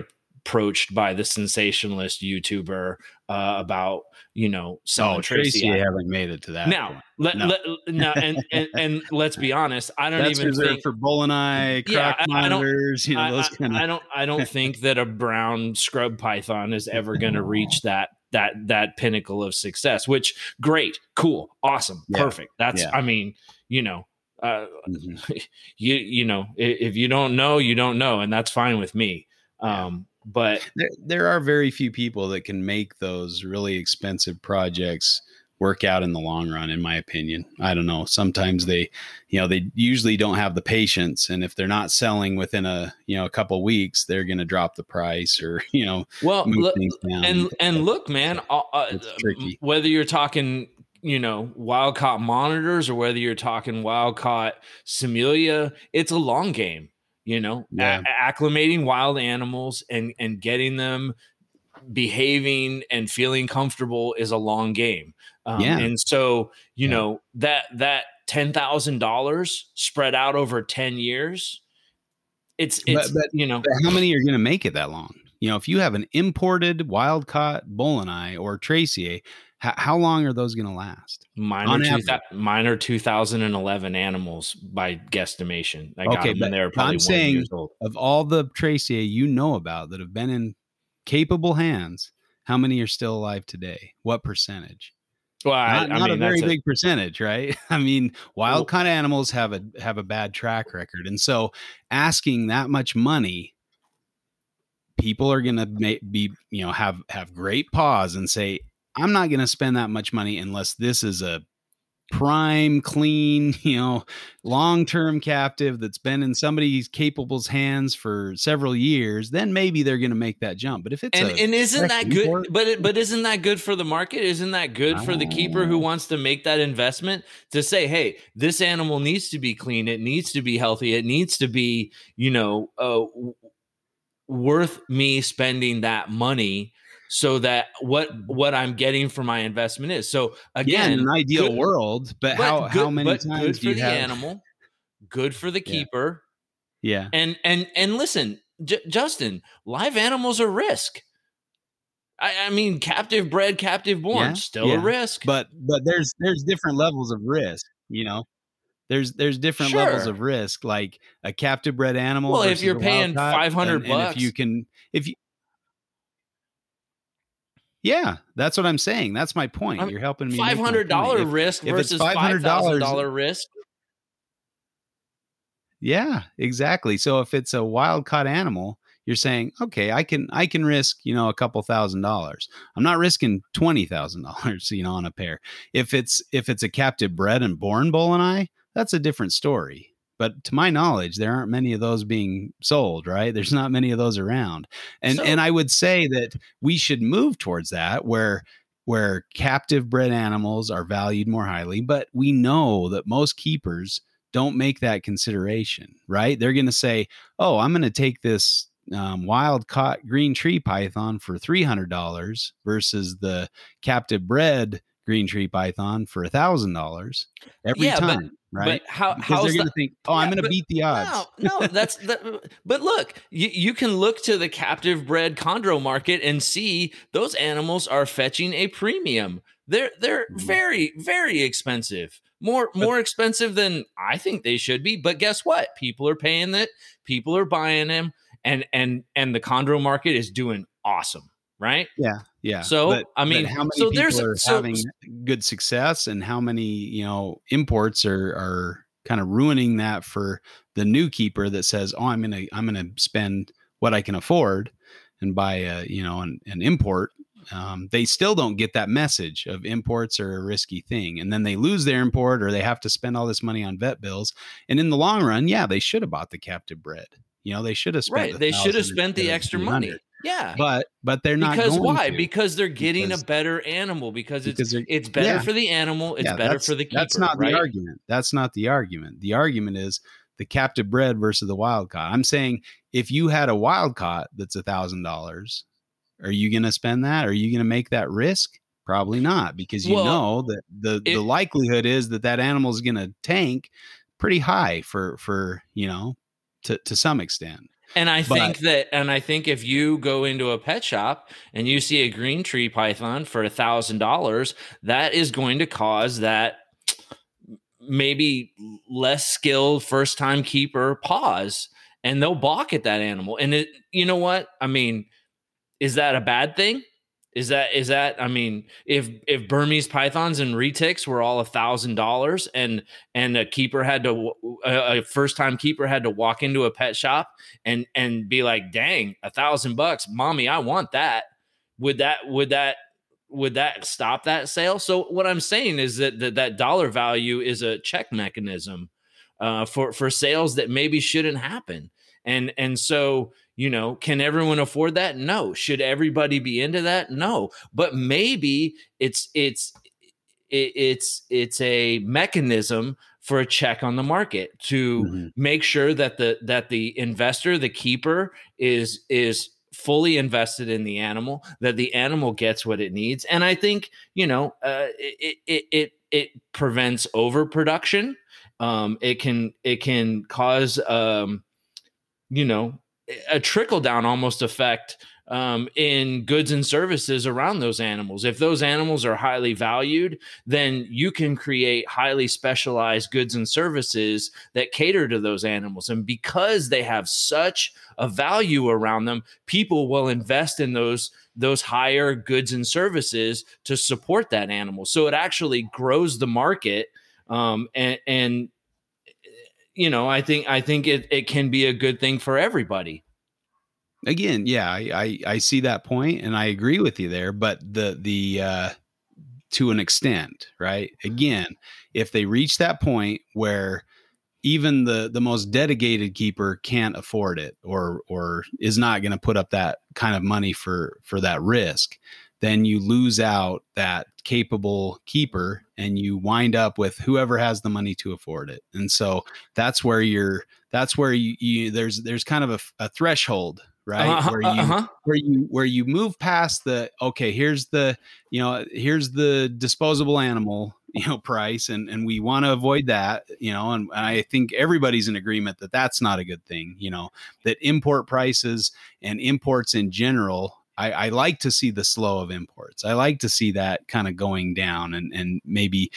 approached by the sensationalist YouTuber uh, about you know selling Oh, Tracy. Tracy, haven't made it to that. Now, point. let, No. let, now and, and and let's be honest. I don't that's even think for boeleni, Yeah, I- I don't- you know, I, those I- kind of. I don't I don't think that a brown scrub python is ever going to reach that that that pinnacle of success. Which great, cool, awesome, Yeah. perfect. That's Yeah. I mean, you know, uh, Mhm. you you know, i- if you don't know, you don't know, and that's fine with me. Um, but there, there are very few people that can make those really expensive projects work out in the long run in my opinion. I don't know sometimes they you know they usually don't have the patience and if they're not selling within a you know a couple weeks they're going to drop the price or you know well, look, and and look, man, uh, uh, whether you're talking you know wild caught monitors or whether you're talking wild caught Simalia, it's a long game. You know, A- acclimating wild animals and and getting them behaving and feeling comfortable is a long game. Um, Yeah. and so you Yeah. know that that ten thousand dollars spread out over ten years. It's it's but- you know But how many are going to make it that long you know if you have an imported wild caught boeleni or tracy how, how long are those going to last Mine are, two average. thou- mine are 2011 animals by guesstimation. I got Okay, them but when they were probably I'm saying- years old. of all the tracy you know about that have been in capable hands how many are still alive today what percentage Well, not, I not mean, a very that's a- big percentage, right? I mean, wild Well- caught animals have a have a bad track record, and so asking that much money, people are going to be you know have have great pause and say, I'm not going to spend that much money unless this is a prime, clean, you know, long term captive that's been in somebody's capable's hands for several years, then maybe they're going to make that jump. But if it's and, and isn't that good? but it, but isn't that good for the market? Isn't that good for the keeper who wants to make that investment to say, hey, this animal needs to be clean, it needs to be healthy, it needs to be, you know, uh, worth me spending that money so that what mm-hmm. what I'm getting for my investment is. So again, yeah, an ideal good, world, but, but how good, how many times good for the have... animal, good for the keeper. Yeah. And and and listen, J- Justin, live animals are risk. I, I, mean, captive bred, captive born, yeah, still yeah. a risk. But but there's there's different levels of risk, you know. There's there's different sure. levels of risk, like a captive bred animal. Well, if you're paying five hundred bucks, if you can, if you yeah, that's what I'm saying. That's my point. You're helping me. Five hundred dollar risk if, versus five hundred dollar risk. Yeah, exactly. So if it's a wild caught animal, you're saying, okay, I can I can risk you know a couple thousand dollars. I'm not risking twenty thousand dollars, you know, on a pair. If it's if it's a captive bred and born boeleni, that's a different story. But to my knowledge, there aren't many of those being sold, right? There's not many of those around. And so, and I would say that we should move towards that where where captive bred animals are valued more highly, but we know that most keepers don't make that consideration, right? They're going to say, "Oh, I'm going to take this um, wild caught green tree python for three hundred dollars versus the captive bred green tree python for a thousand dollars every yeah, time." Right? But how how they're going to think, oh, yeah, I'm going to beat the odds. No, no, that's that. But look, you, you can look to the captive bred chondro market and see those animals are fetching a premium. They're they're mm-hmm. very very expensive. More more expensive than I think they should be. But guess what? People are paying it. People are buying them, and and and the chondro market is doing awesome right? Yeah, yeah. So but, I mean, how many so people are so, having good success, and how many you know imports are are kind of ruining that for the new keeper that says, "Oh, I'm gonna I'm gonna spend what I can afford and buy a you know an, an import." Um, they still don't get that message of imports are a risky thing, and then they lose their import or they have to spend all this money on vet bills. And in the long run, yeah, they should have bought the captive bred. You know, they should have spent right. They should have spent the extra money. Yeah, but but they're not because why? To. Because they're getting because, a better animal. Because it's because it's better yeah. for the animal. It's yeah, better for the keeper. That's not right? the argument. That's not the argument. The argument is the captive bred versus the wild caught. I'm saying if you had a wild caught that's a thousand dollars, are you going to spend that? Are you going to make that risk? Probably not, because you well, know that the it, the likelihood is that that animal is going to tank pretty high for for you know to to some extent. And I but, think that, and I think if you go into a pet shop and you see a green tree python for a thousand dollars, that is going to cause that maybe less skilled first time keeper pause and they'll balk at that animal. And it, you know what? I mean, is that a bad thing? Is that is that I mean, if if Burmese pythons and retics were all a thousand dollars, and and a keeper had to a, first time keeper had to walk into a pet shop and and be like, "Dang, a thousand bucks, mommy, I want that." Would that would that would that stop that sale? So what I'm saying is that that, that dollar value is a check mechanism uh, for for sales that maybe shouldn't happen, and and so you know, can everyone afford that? No. Should everybody be into that? No. But maybe it's it's it's it's a mechanism for a check on the market to mm-hmm. make sure that the that the investor, the keeper is is fully invested in the animal, that the animal gets what it needs. And I think, you know, uh, it, it it it prevents overproduction. Um, it can it can cause um, you know a trickle down almost effect um, in goods and services around those animals. If those animals are highly valued, then you can create highly specialized goods and services that cater to those animals. And because they have such a value around them, people will invest in those those higher goods and services to support that animal. So it actually grows the market um, and, and you know, I think I think it, it can be a good thing for everybody. Again, yeah, I, I, I see that point and I agree with you there. But the the uh to an extent, right? Again, if they reach that point where even the the most dedicated keeper can't afford it or or is not going to put up that kind of money for for that risk then you lose out that capable keeper and you wind up with whoever has the money to afford it and so that's where you're that's where you, you there's there's kind of a, a threshold right Uh-huh, where you uh-huh. where you where you move past the okay here's the you know here's the disposable animal you know price and and we want to avoid that you know and i think everybody's in agreement that that's not a good thing you know that import prices and imports in general I, I like to see the slow of imports. I like to see that kind of going down and and maybe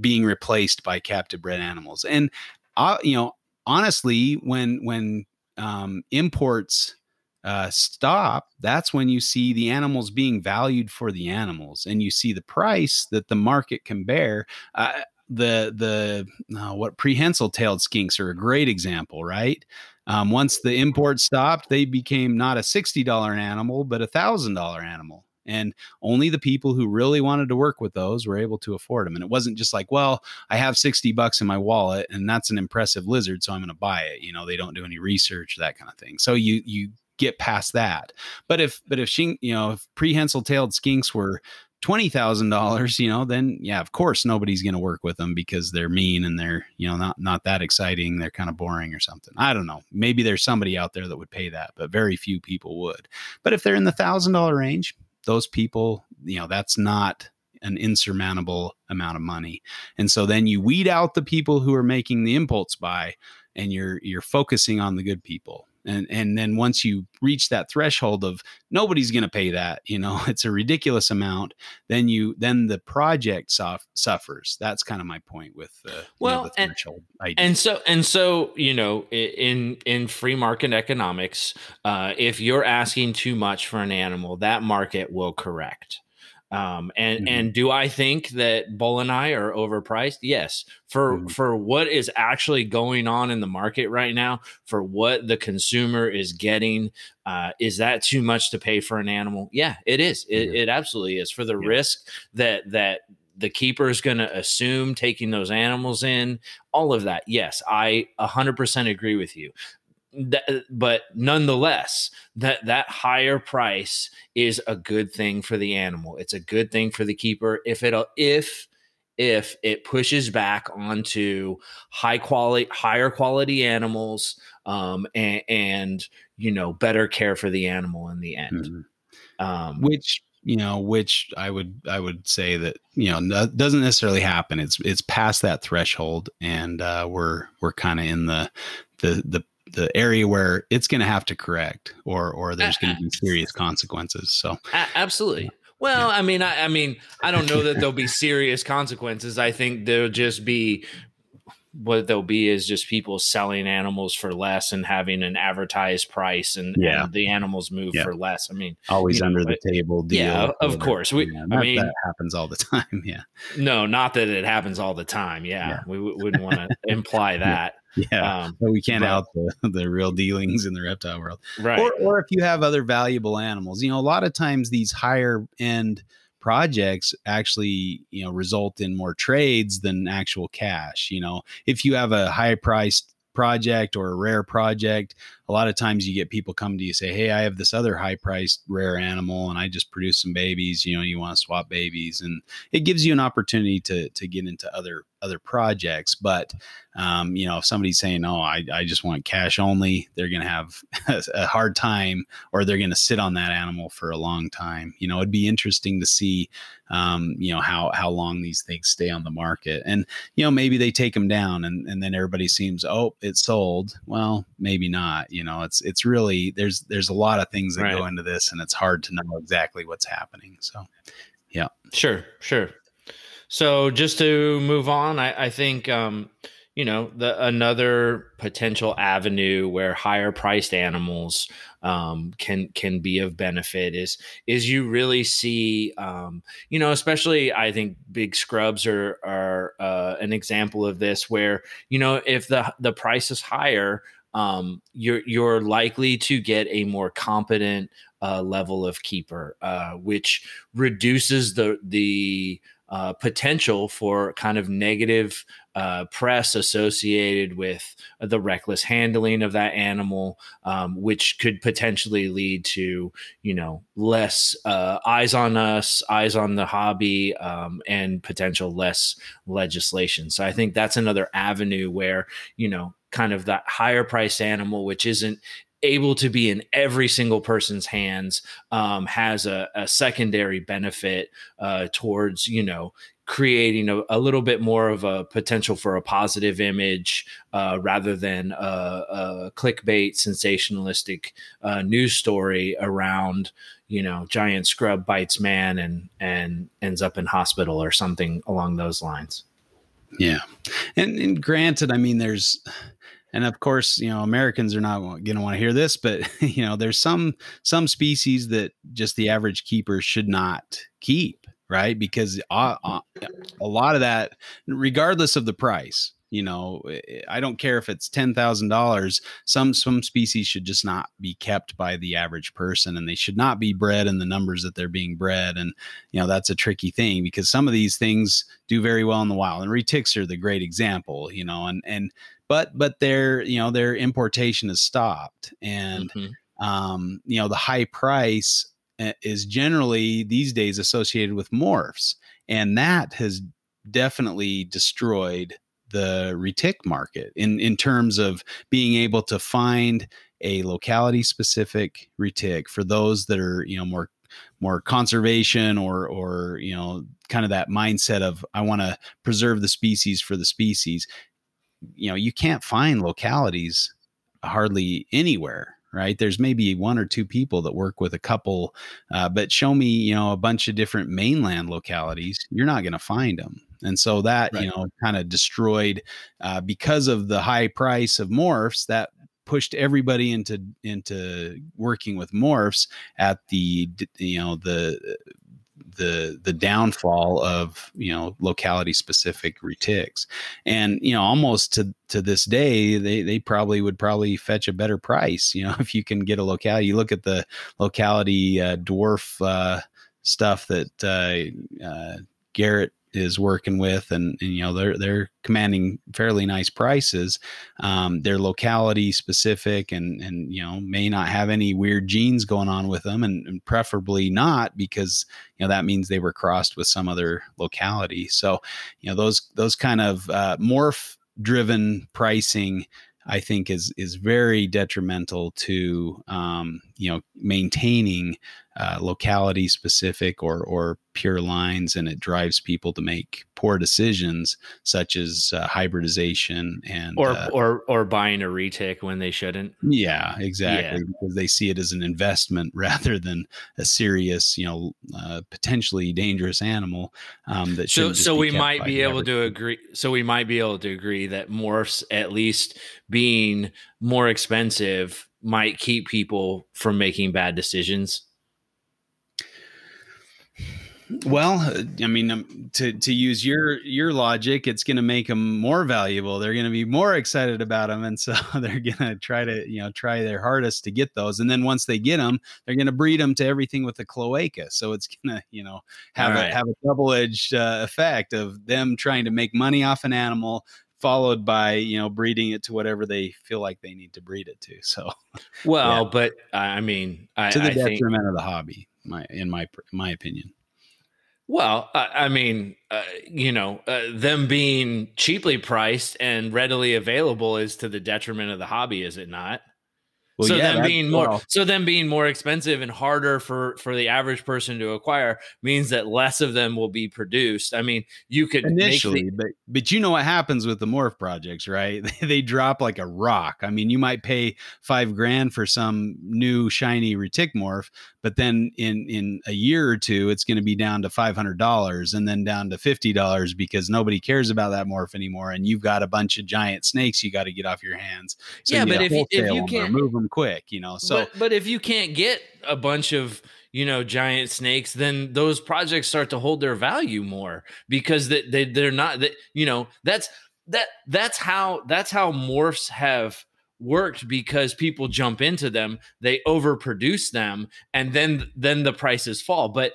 being replaced by captive bred animals. And uh, you know, honestly, when when um, imports uh, stop, that's when you see the animals being valued for the animals, and you see the price that the market can bear. Uh, the the uh, what prehensile tailed skinks are a great example, right? Um, once the import stopped, they became not a sixty dollar animal, but a thousand dollar animal. And only the people who really wanted to work with those were able to afford them. And it wasn't just like, well, I have 60 bucks in my wallet and that's an impressive lizard, so I'm going to buy it. You know, they don't do any research, that kind of thing. So you you get past that. But if but if she, you know, if prehensile tailed skinks were twenty thousand dollars, you know, then yeah, of course nobody's going to work with them because they're mean and they're you know not not that exciting. They're kind of boring or something. I don't know. Maybe there's somebody out there that would pay that, but very few people would. But if they're in the thousand dollar range, those people, you know, that's not an insurmountable amount of money. And so then you weed out the people who are making the impulse buy, and you're you're focusing on the good people and and then once you reach that threshold of nobody's going to pay that you know it's a ridiculous amount then you then the project sof- suffers that's kind of my point with the Well, you know, the and- threshold idea. and so and so you know in in free market economics uh, if you're asking too much for an animal that market will correct um, and Mhm. and do I think that boeleni are overpriced? Yes. For Mhm. for what is actually going on in the market right now, for what the consumer is getting, uh, is that too much to pay for an animal? Yeah, it is. It, it absolutely is. For the Yeah. risk that that the keeper is going to assume taking those animals in, all of that. Yes, I 100% agree with you. That, but nonetheless, that that higher price is a good thing for the animal. It's a good thing for the keeper if it if if it pushes back onto high quality, higher quality animals, um, and, and you know better care for the animal in the end. Mhm. Um, which you know which i would i would say that you know no- doesn't necessarily happen it's it's past that threshold and uh we're we're kind of in the the the the area where it's going to have to correct or or uh, there's going to be uh, serious consequences so absolutely. Well, I mean, I, I mean, I don't know that there'll be serious consequences. I think there'll just be what there'll be is just people selling animals for less and having an advertised price, and, Yeah. and the animals move Yeah. for less. I mean, always You know, under the but- table deal yeah, of course. We- yeah, I that, mean- that happens all the time yeah no, not that it happens all the time. Yeah, Yeah. we w- wouldn't want to imply that. Yeah. Um, we can't but- out the, the real dealings in the reptile world. Right. or, or if you have other valuable animals. You know a lot of times these higher end projects actually you know result in more trades than actual cash you know? If you have a high priced project or a rare project a lot of times you get people come to you say hey i have this other high priced rare animal and i just produced some babies you know you want to swap babies and it gives you an opportunity to to get into other other projects but um, you know if somebody's saying oh I, I just want cash only they're going to have a hard time or they're going to sit on that animal for a long time. You know it'd be interesting to see um, you know how how long these things stay on the market. And you know maybe they take them down and, and then everybody seems oh it's sold. Well maybe not you know it's it's really there's there's a lot of things that go into this and it's hard to know exactly what's happening so yeah Sure, sure. So just to move on, I, I think um, you know the another potential avenue where higher priced animals um, can can be of benefit is is you really see um, you know especially I think big scrubs are are uh, an example of this where you know if the the price is higher um, you're you're likely to get a more competent uh, level of keeper, uh, which reduces the the uh, potential for kind of negative uh, press associated with the reckless handling of that animal, um, which could potentially lead to, you know, less uh, eyes on us, eyes on the hobby, um, and potential less legislation. So I think that's another avenue where, you know, kind of that higher priced animal, which isn't able to be in every single person's hands um, has a, a, secondary benefit uh, towards you know creating a, a, little bit more of a potential for a positive image uh, rather than a, a clickbait sensationalistic uh, news story around you know giant scrub bites man and and ends up in hospital or something along those lines. Yeah. And, and granted i mean there's and of course you know americans are not going to want to hear this but you know there's some some species that just the average keeper should not keep right? Because a, a mm-hmm. lot of that regardless of the price you know eh, eh, i don't care if it's $10000 some some species should just not be kept by the average person and they should not be bred in the numbers that they're being bred and you know that's a tricky thing because some of these things do very well in the wild and retics are the great example you know and and but but their you know their importation has stopped. And mm-hmm. um, you know the high price uh, is generally these days associated with morphs. And that has definitely destroyed the retic market in in terms of being able to find a locality specific retic for those that are you know more more conservation or or you know kind of that mindset of I want to preserve the species for the species you know you can't find localities hardly anywhere right there's maybe one or two people that work with a couple uh, but show me you know a bunch of different mainland localities you're not going to find them and so that right. you know kind of destroyed uh, because of the high price of morphs that pushed everybody into into working with morphs at the you know the the the downfall of you know locality specific retics. And you know almost to to this day they they probably would probably fetch a better price you know if you can get a locality. You look at the locality uh, dwarf uh, stuff that uh, uh Garrett is working with and, and, you know they're they're commanding fairly nice prices. Um, they're locality specific and and you know may not have any weird genes going on with them and, and, preferably not because you know that means they were crossed with some other locality. So you know those those kind of uh, morph driven pricing I think is is very detrimental to um, you know maintaining uh, locality specific or or pure lines, and it drives people to make poor decisions such as uh, hybridization and or uh, or or buying a retic when they shouldn't. Yeah, exactly, yeah. because they see it as an investment rather than a serious, you know, uh, potentially dangerous animal. Um, that so so we might be able to agree. So we might be able to agree that morphs, at least being more expensive, might keep people from making bad decisions. Well, I mean, um, to to use your your logic, it's going to make them more valuable. They're going to be more excited about them, and so they're going to try to you know try their hardest to get those. And then once they get them, they're going to breed them to everything with a cloaca. So it's going to you know have right. a have a double edged uh, effect of them trying to make money off an animal, followed by you know breeding it to whatever they feel like they need to breed it to. So, well, yeah. but I mean, I, to the I detriment think, of the hobby, my in my my opinion. Well, I, I mean, uh, you know, uh, them being cheaply priced and readily available is to the detriment of the hobby, is it not? Well, so yeah, them being more well. so them being more expensive and harder for for the average person to acquire means that less of them will be produced. I mean, you could initially, the, but but you know what happens with the morph projects, right? they drop like a rock. I mean, you might pay five grand for some new shiny retic morph, but then in in a year or two, it's going to be down to five hundred dollars, and then down to fifty dollars because nobody cares about that morph anymore, and you've got a bunch of giant snakes you got to get off your hands. So yeah, but if, if you can't move them quick, you know. So, but, but if you can't get a bunch of you know giant snakes then those projects start to hold their value more because they, they they're not that you know that's that that's how that's how morphs have worked because people jump into them they overproduce them and then then the prices fall. But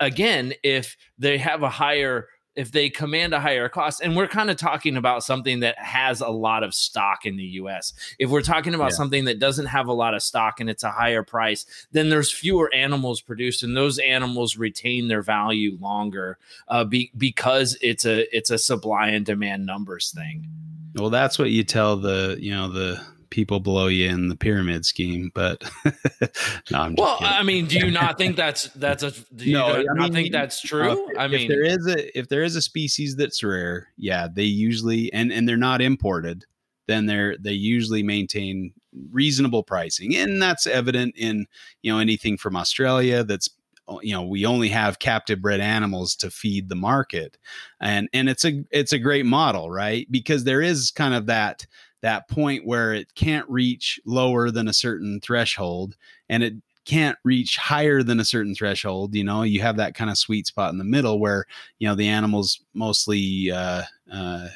again if they have a higher if they command a higher cost and we're kind of talking about something that has a lot of stock in the US if we're talking about yeah. something that doesn't have a lot of stock and it's a higher price then there's fewer animals produced and those animals retain their value longer uh, be, because it's a it's a supply and demand numbers thing. Well that's what you tell the you know the people below you in the pyramid scheme. But no, well, kidding. I mean, do you not think that's that's a do you no, not, I mean, think that's true? Uh, I mean, if there is a if there is a species that's rare, yeah, they usually and and they're not imported, then they're they usually maintain reasonable pricing, and that's evident in you know anything from Australia that's you know we only have captive bred animals to feed the market and and it's a it's a great model right because there is kind of that that point where it can't reach lower than a certain threshold and it can't reach higher than a certain threshold you know you have that kind of sweet spot in the middle where you know the animals mostly uh, uh,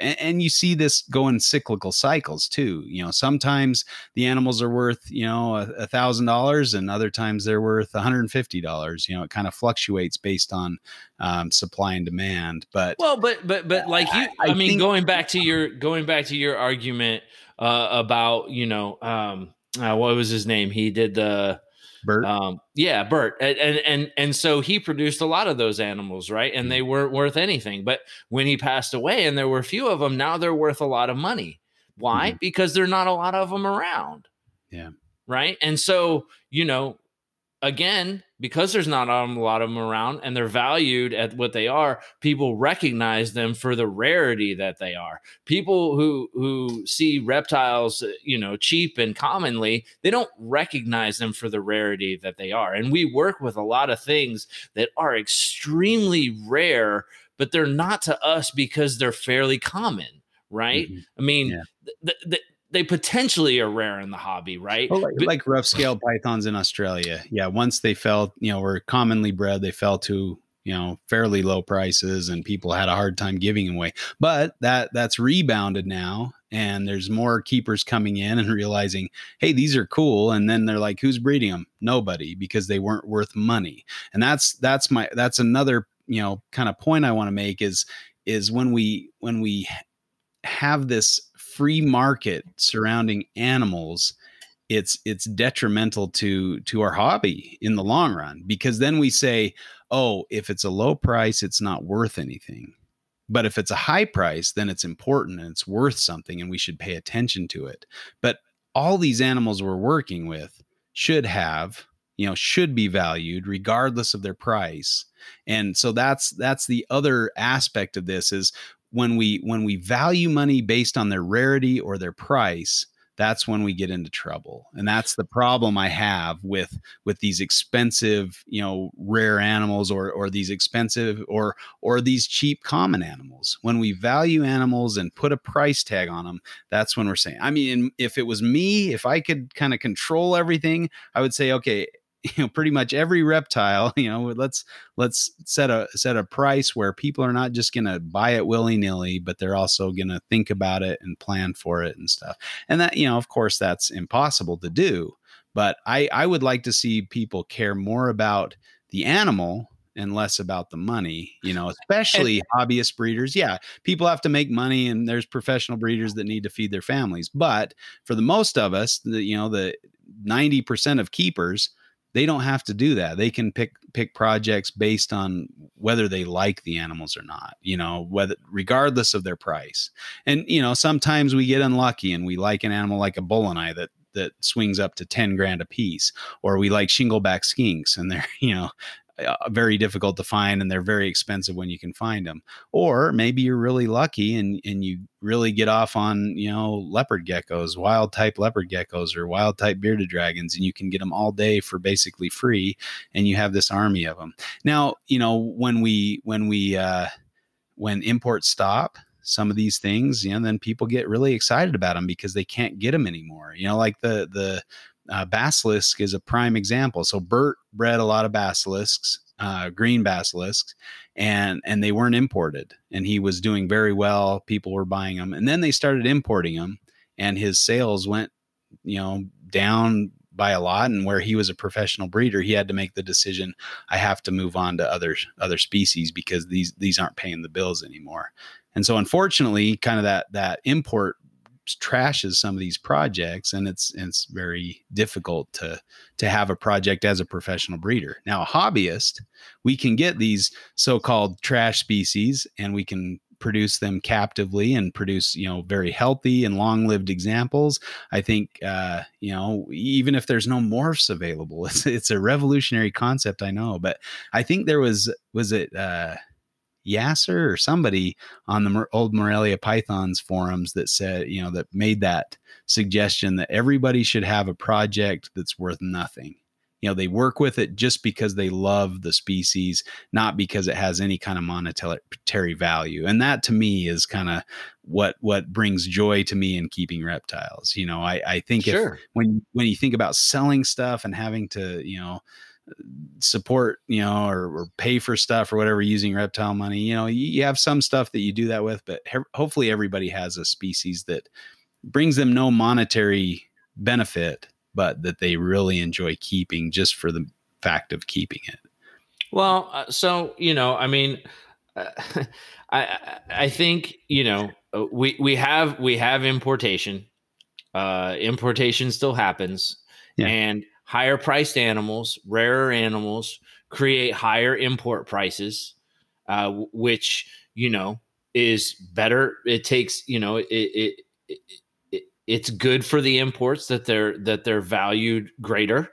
and, and you see this go in cyclical cycles too. You know, sometimes the animals are worth you know a thousand dollars, and other times they're worth one hundred and fifty dollars. You know, it kind of fluctuates based on um, supply and demand. But well, but but but like you, I, I, I mean, think, going back to your going back to your argument uh, about you know um, uh, what was his name? He did the Bert. Um, yeah, Bert, and, and and so he produced a lot of those animals, right? And they mm. weren't worth anything. But when he passed away, and there were a few of them, now they're worth a lot of money. Why? Mm-hmm. Because there're not a lot of them around. Yeah. Right. And so you know, again, because there's not a lot of them around and they're valued at what they are, people recognize them for the rarity that they are. People who who see reptiles, uh, you know, cheap and commonly, they don't recognize them for the rarity that they are. And we work with a lot of things that are extremely rare, but they're not to us because they're fairly common, right? Mm-hmm. I mean, yeah. the, the, they potentially are rare in the hobby, right? Well, like, like rough scale pythons in Australia. Yeah, once they fell, you know, were commonly bred, they fell to you know fairly low prices, and people had a hard time giving them away. But that that's rebounded now, and there's more keepers coming in and realizing, hey, these are cool. And then they're like, who's breeding them? Nobody, because they weren't worth money. And that's that's my that's another you know kind of point I want to make is is when we when we have this free market surrounding animals it's it's detrimental to to our hobby in the long run because then we say oh if it's a low price it's not worth anything. But if it's a high price then it's important and it's worth something and we should pay attention to it. But all these animals we're working with should have you know should be valued regardless of their price. And so that's that's the other aspect of this is when we when we value money based on their rarity or their price that's when we get into trouble. And that's the problem i have with with these expensive you know rare animals or or these expensive or or these cheap common animals. When we value animals and put a price tag on them that's when we're saying i mean if it was me if i could kind of control everything i would say okay you know pretty much every reptile you know let's let's set a set a price where people are not just going to buy it willy-nilly but they're also going to think about it and plan for it and stuff and that you know of course that's impossible to do but i i would like to see people care more about the animal and less about the money, you know, especially and, hobbyist breeders. Yeah, people have to make money and there's professional breeders that need to feed their families. But for the most of us, the you know, the 90% of keepers, they don't have to do that. They can pick pick projects based on whether they like the animals or not, you know, whether regardless of their price. And you know, sometimes we get unlucky and we like an animal like a boeleni that that swings up to 10 grand a piece or we like shingleback skinks and they're you know very difficult to find and they're very expensive when you can find them or maybe you're really lucky and and you really get off on you know leopard geckos wild type leopard geckos or wild type bearded dragons and you can get them all day for basically free and you have this army of them now you know when we when we uh when imports stop some of these things you know then people get really excited about them because they can't get them anymore. You know like the the uh, basilisk is a prime example. So Bert bred a lot of basilisks, uh, green basilisks, and and they weren't imported. And he was doing very well. People were buying them, and then they started importing them, and his sales went, you know, down by a lot and where he was a professional breeder he had to make the decision i have to move on to other other species because these these aren't paying the bills anymore and so unfortunately kind of that that import trashes some of these projects and it's it's very difficult to to have a project as a professional breeder. Now a hobbyist we can get these so-called trash species and we can produce them captively and produce you know very healthy and long-lived examples. I think uh, you know even if there's no morphs available it's, it's a revolutionary concept i know but i think there was was it uh, Yasser or somebody on the old Morelia Pythons forums that said, you know, that made that suggestion that everybody should have a project that's worth nothing. You know, they work with it just because they love the species, not because it has any kind of monetary value. And that to me is kind of what what brings joy to me in keeping reptiles. You know, I, I think sure. if when when you think about selling stuff and having to, you know, support, you know, or, or, pay for stuff or whatever using reptile money. You know, you, you have some stuff that you do that with, but he- hopefully everybody has a species that brings them no monetary benefit, but that they really enjoy keeping just for the fact of keeping it. Well, uh, so you know, I mean, uh, I I think you know uh, we we have we have importation. Uh, importation still happens, yeah. and higher priced animals, rarer animals create higher import prices, uh, which you know is better. It takes you know it, it, it, it it's good for the imports that they're that they're valued greater.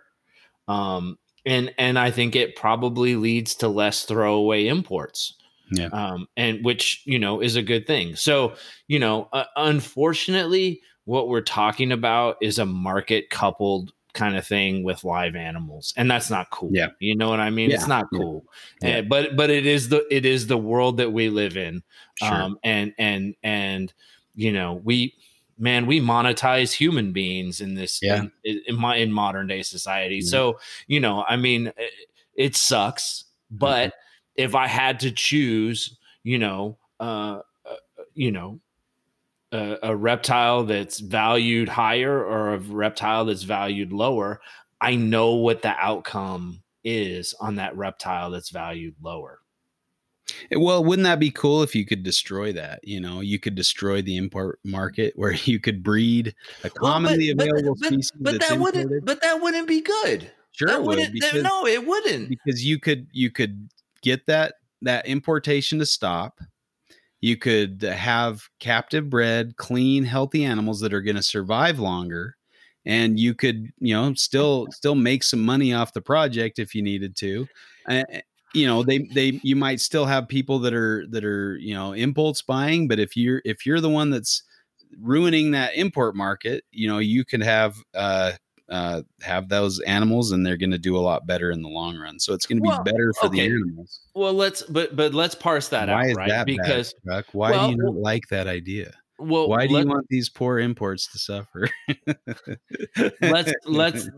Um, and and I think it probably leads to less throwaway imports. Yeah. Um, and which you know is a good thing. So you know, uh, unfortunately, what we're talking about is a market coupled kind of thing with live animals and that's not cool yeah you know what i mean yeah. it's not cool yeah. and, but but it is the it is the world that we live in sure. um and and and you know we man we monetize human beings in this yeah. in, in, my in modern day society mm-hmm. so you know i mean it, it sucks but mm-hmm. if i had to choose you know uh, uh you know a, a reptile that's valued higher or a reptile that's valued lower, I know what the outcome is on that reptile that's valued lower. Well, wouldn't that be cool if you could destroy that? You know, you could destroy the import market where you could breed a commonly well, but, available but, species. But, that imported. wouldn't. But that wouldn't be good. Sure, that it would. Because, no, it wouldn't. Because you could you could get that that importation to stop you could have captive bred, clean, healthy animals that are going to survive longer and you could, you know, still still make some money off the project if you needed to. Uh, you know, they they you might still have people that are that are, you know, impulse buying, but if you're if you're the one that's ruining that import market, you know, you could have uh uh, have those animals and they're going to do a lot better in the long run. So it's going to be well, better for okay. the animals. Well, let's but but let's parse that Why out, is right? That because bad, why well, do you not like that idea? Well why do let, you want these poor imports to suffer? Let's let's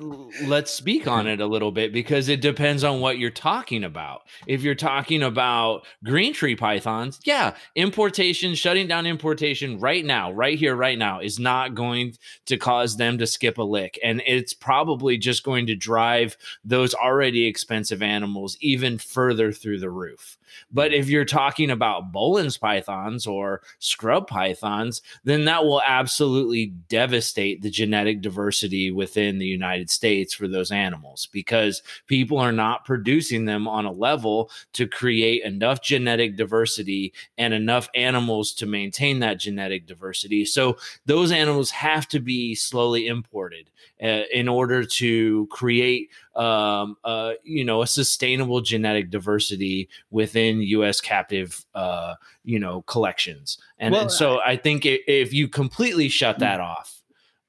let's speak on it a little bit because it depends on what you're talking about. If you're talking about green tree pythons yeah importation shutting down importation right now right here right now is not going to cause them to skip a lick and it's probably just going to drive those already expensive animals even further through the roof. But if you're talking about Boelen's pythons or scrub pythons, then that will absolutely devastate the genetic diversity within the United States for those animals because people are not producing them on a level to create enough genetic diversity and enough animals to maintain that genetic diversity. So those animals have to be slowly imported in order to create um, uh, you know, a sustainable genetic diversity within U.S. captive, uh, you know, collections. And, well, and so I think if you completely shut that mm. off,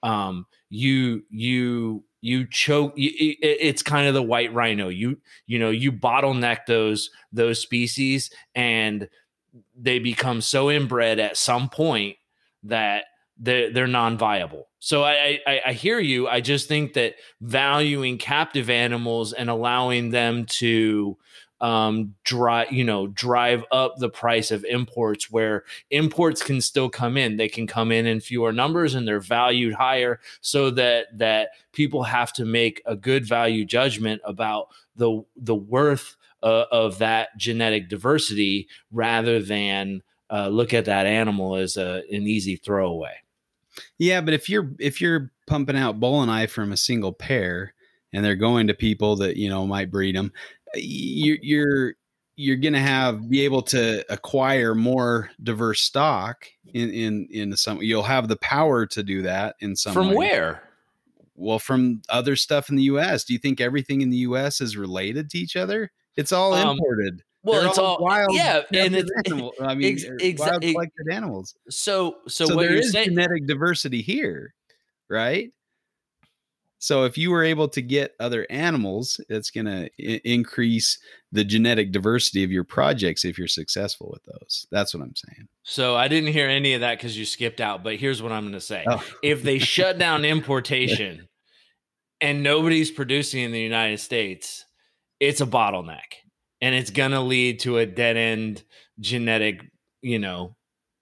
um, you you you choke. it's kind of the white rhino. You you know you bottleneck those those species, and they become so inbred at some point that they're, they're non-viable. So I, I, I hear you. I just think that valuing captive animals and allowing them to um, drive you know drive up the price of imports where imports can still come in they can come in in fewer numbers and they're valued higher so that that people have to make a good value judgment about the the worth uh, of that genetic diversity rather than uh, look at that animal as a, an easy throwaway yeah but if you're if you're pumping out Boeleni from a single pair and they're going to people that you know might breed them you're you're you're going to have be able to acquire more diverse stock in in in some you'll have the power to do that in some from way. where? Well from other stuff in the US do you think everything in the US is related to each other? It's all Um, imported well They're it's all, wild yeah and it's animal- I mean ex- wild collected animals. So so, so, what there you're is saying genetic diversity here right? So if you were able to get other animals it's going to I- increase the genetic diversity of your projects if you're successful with those. That's what i'm saying. So i didn't hear any of that because you skipped out but here's what i'm going to say. Oh. if they shut down importation and nobody's producing in the united states it's a bottleneck and it's going to lead to a dead end genetic you know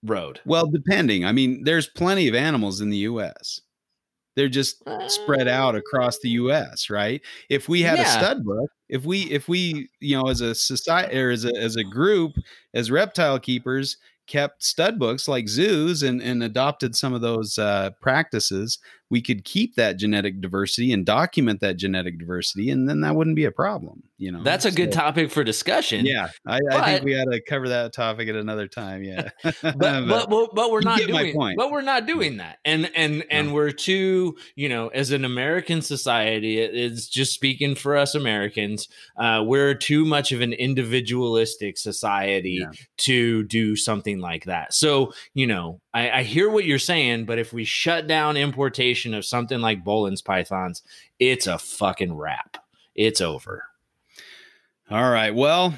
road. Well depending. I mean there's plenty of animals in the us they're just spread out across the us right? If we had Yeah. a stud book if we if we you know as a society or as a as a group as reptile keepers kept stud books like zoos and and adopted some of those uh, practices we could keep that genetic diversity and document that genetic diversity and then that wouldn't be a problem you know? That's a good topic for discussion. Yeah I, I think we ought to cover that topic at another time yeah. But, but, but but we're not doing but we're not doing that. And and and No. we're too you know as an american society it's just speaking for us americans uh, we're too much of an individualistic society Yeah. to do something like that. So you know I, I hear what you're saying but if we shut down importation of something like Boelen's pythons it's a fucking wrap it's over All right. Well,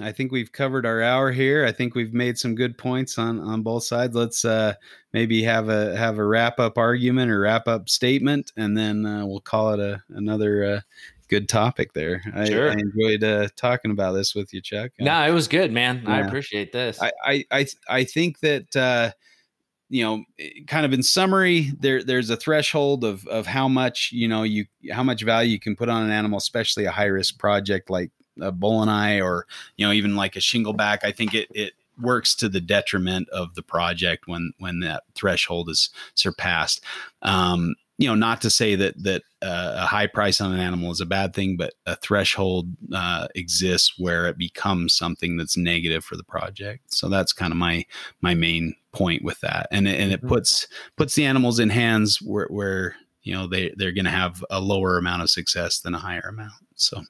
I think we've covered our hour here. I think we've made some good points on on both sides. Let's uh maybe have a have a wrap up argument or wrap up statement, and then uh, we'll call it a another uh, good topic. There, I, Sure. I enjoyed uh, talking about this with you, Chuck. Uh, no it was good man i appreciate this I, I I I think that uh, you know, kind of in summary, there there's a threshold of of how much you know you how much value you can put on an animal, especially a high risk project like a boeleni or you know even like a shingleback. I think it it works to the detriment of the project when when that threshold is surpassed. Um, you know, not to say that that uh, a high price on an animal is a bad thing, but a threshold uh, exists where it becomes something that's negative for the project. So that's kind of my my main point with that, and it, and it Mhm. puts puts the animals in hands where where you know they they're going to have a lower amount of success than a higher amount. So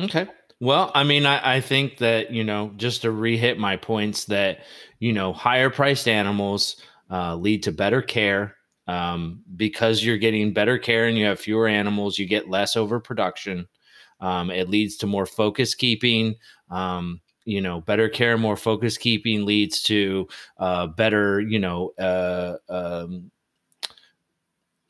Okay. Well, I mean, I, I think that, you know, just to re-hit my points that, you know, higher priced animals uh, lead to better care. Um, because you're getting better care and you have fewer animals, you get less overproduction. Um, it leads to more focus keeping. Um, you know, better care, more focus keeping leads to uh, better, you know, uh, um,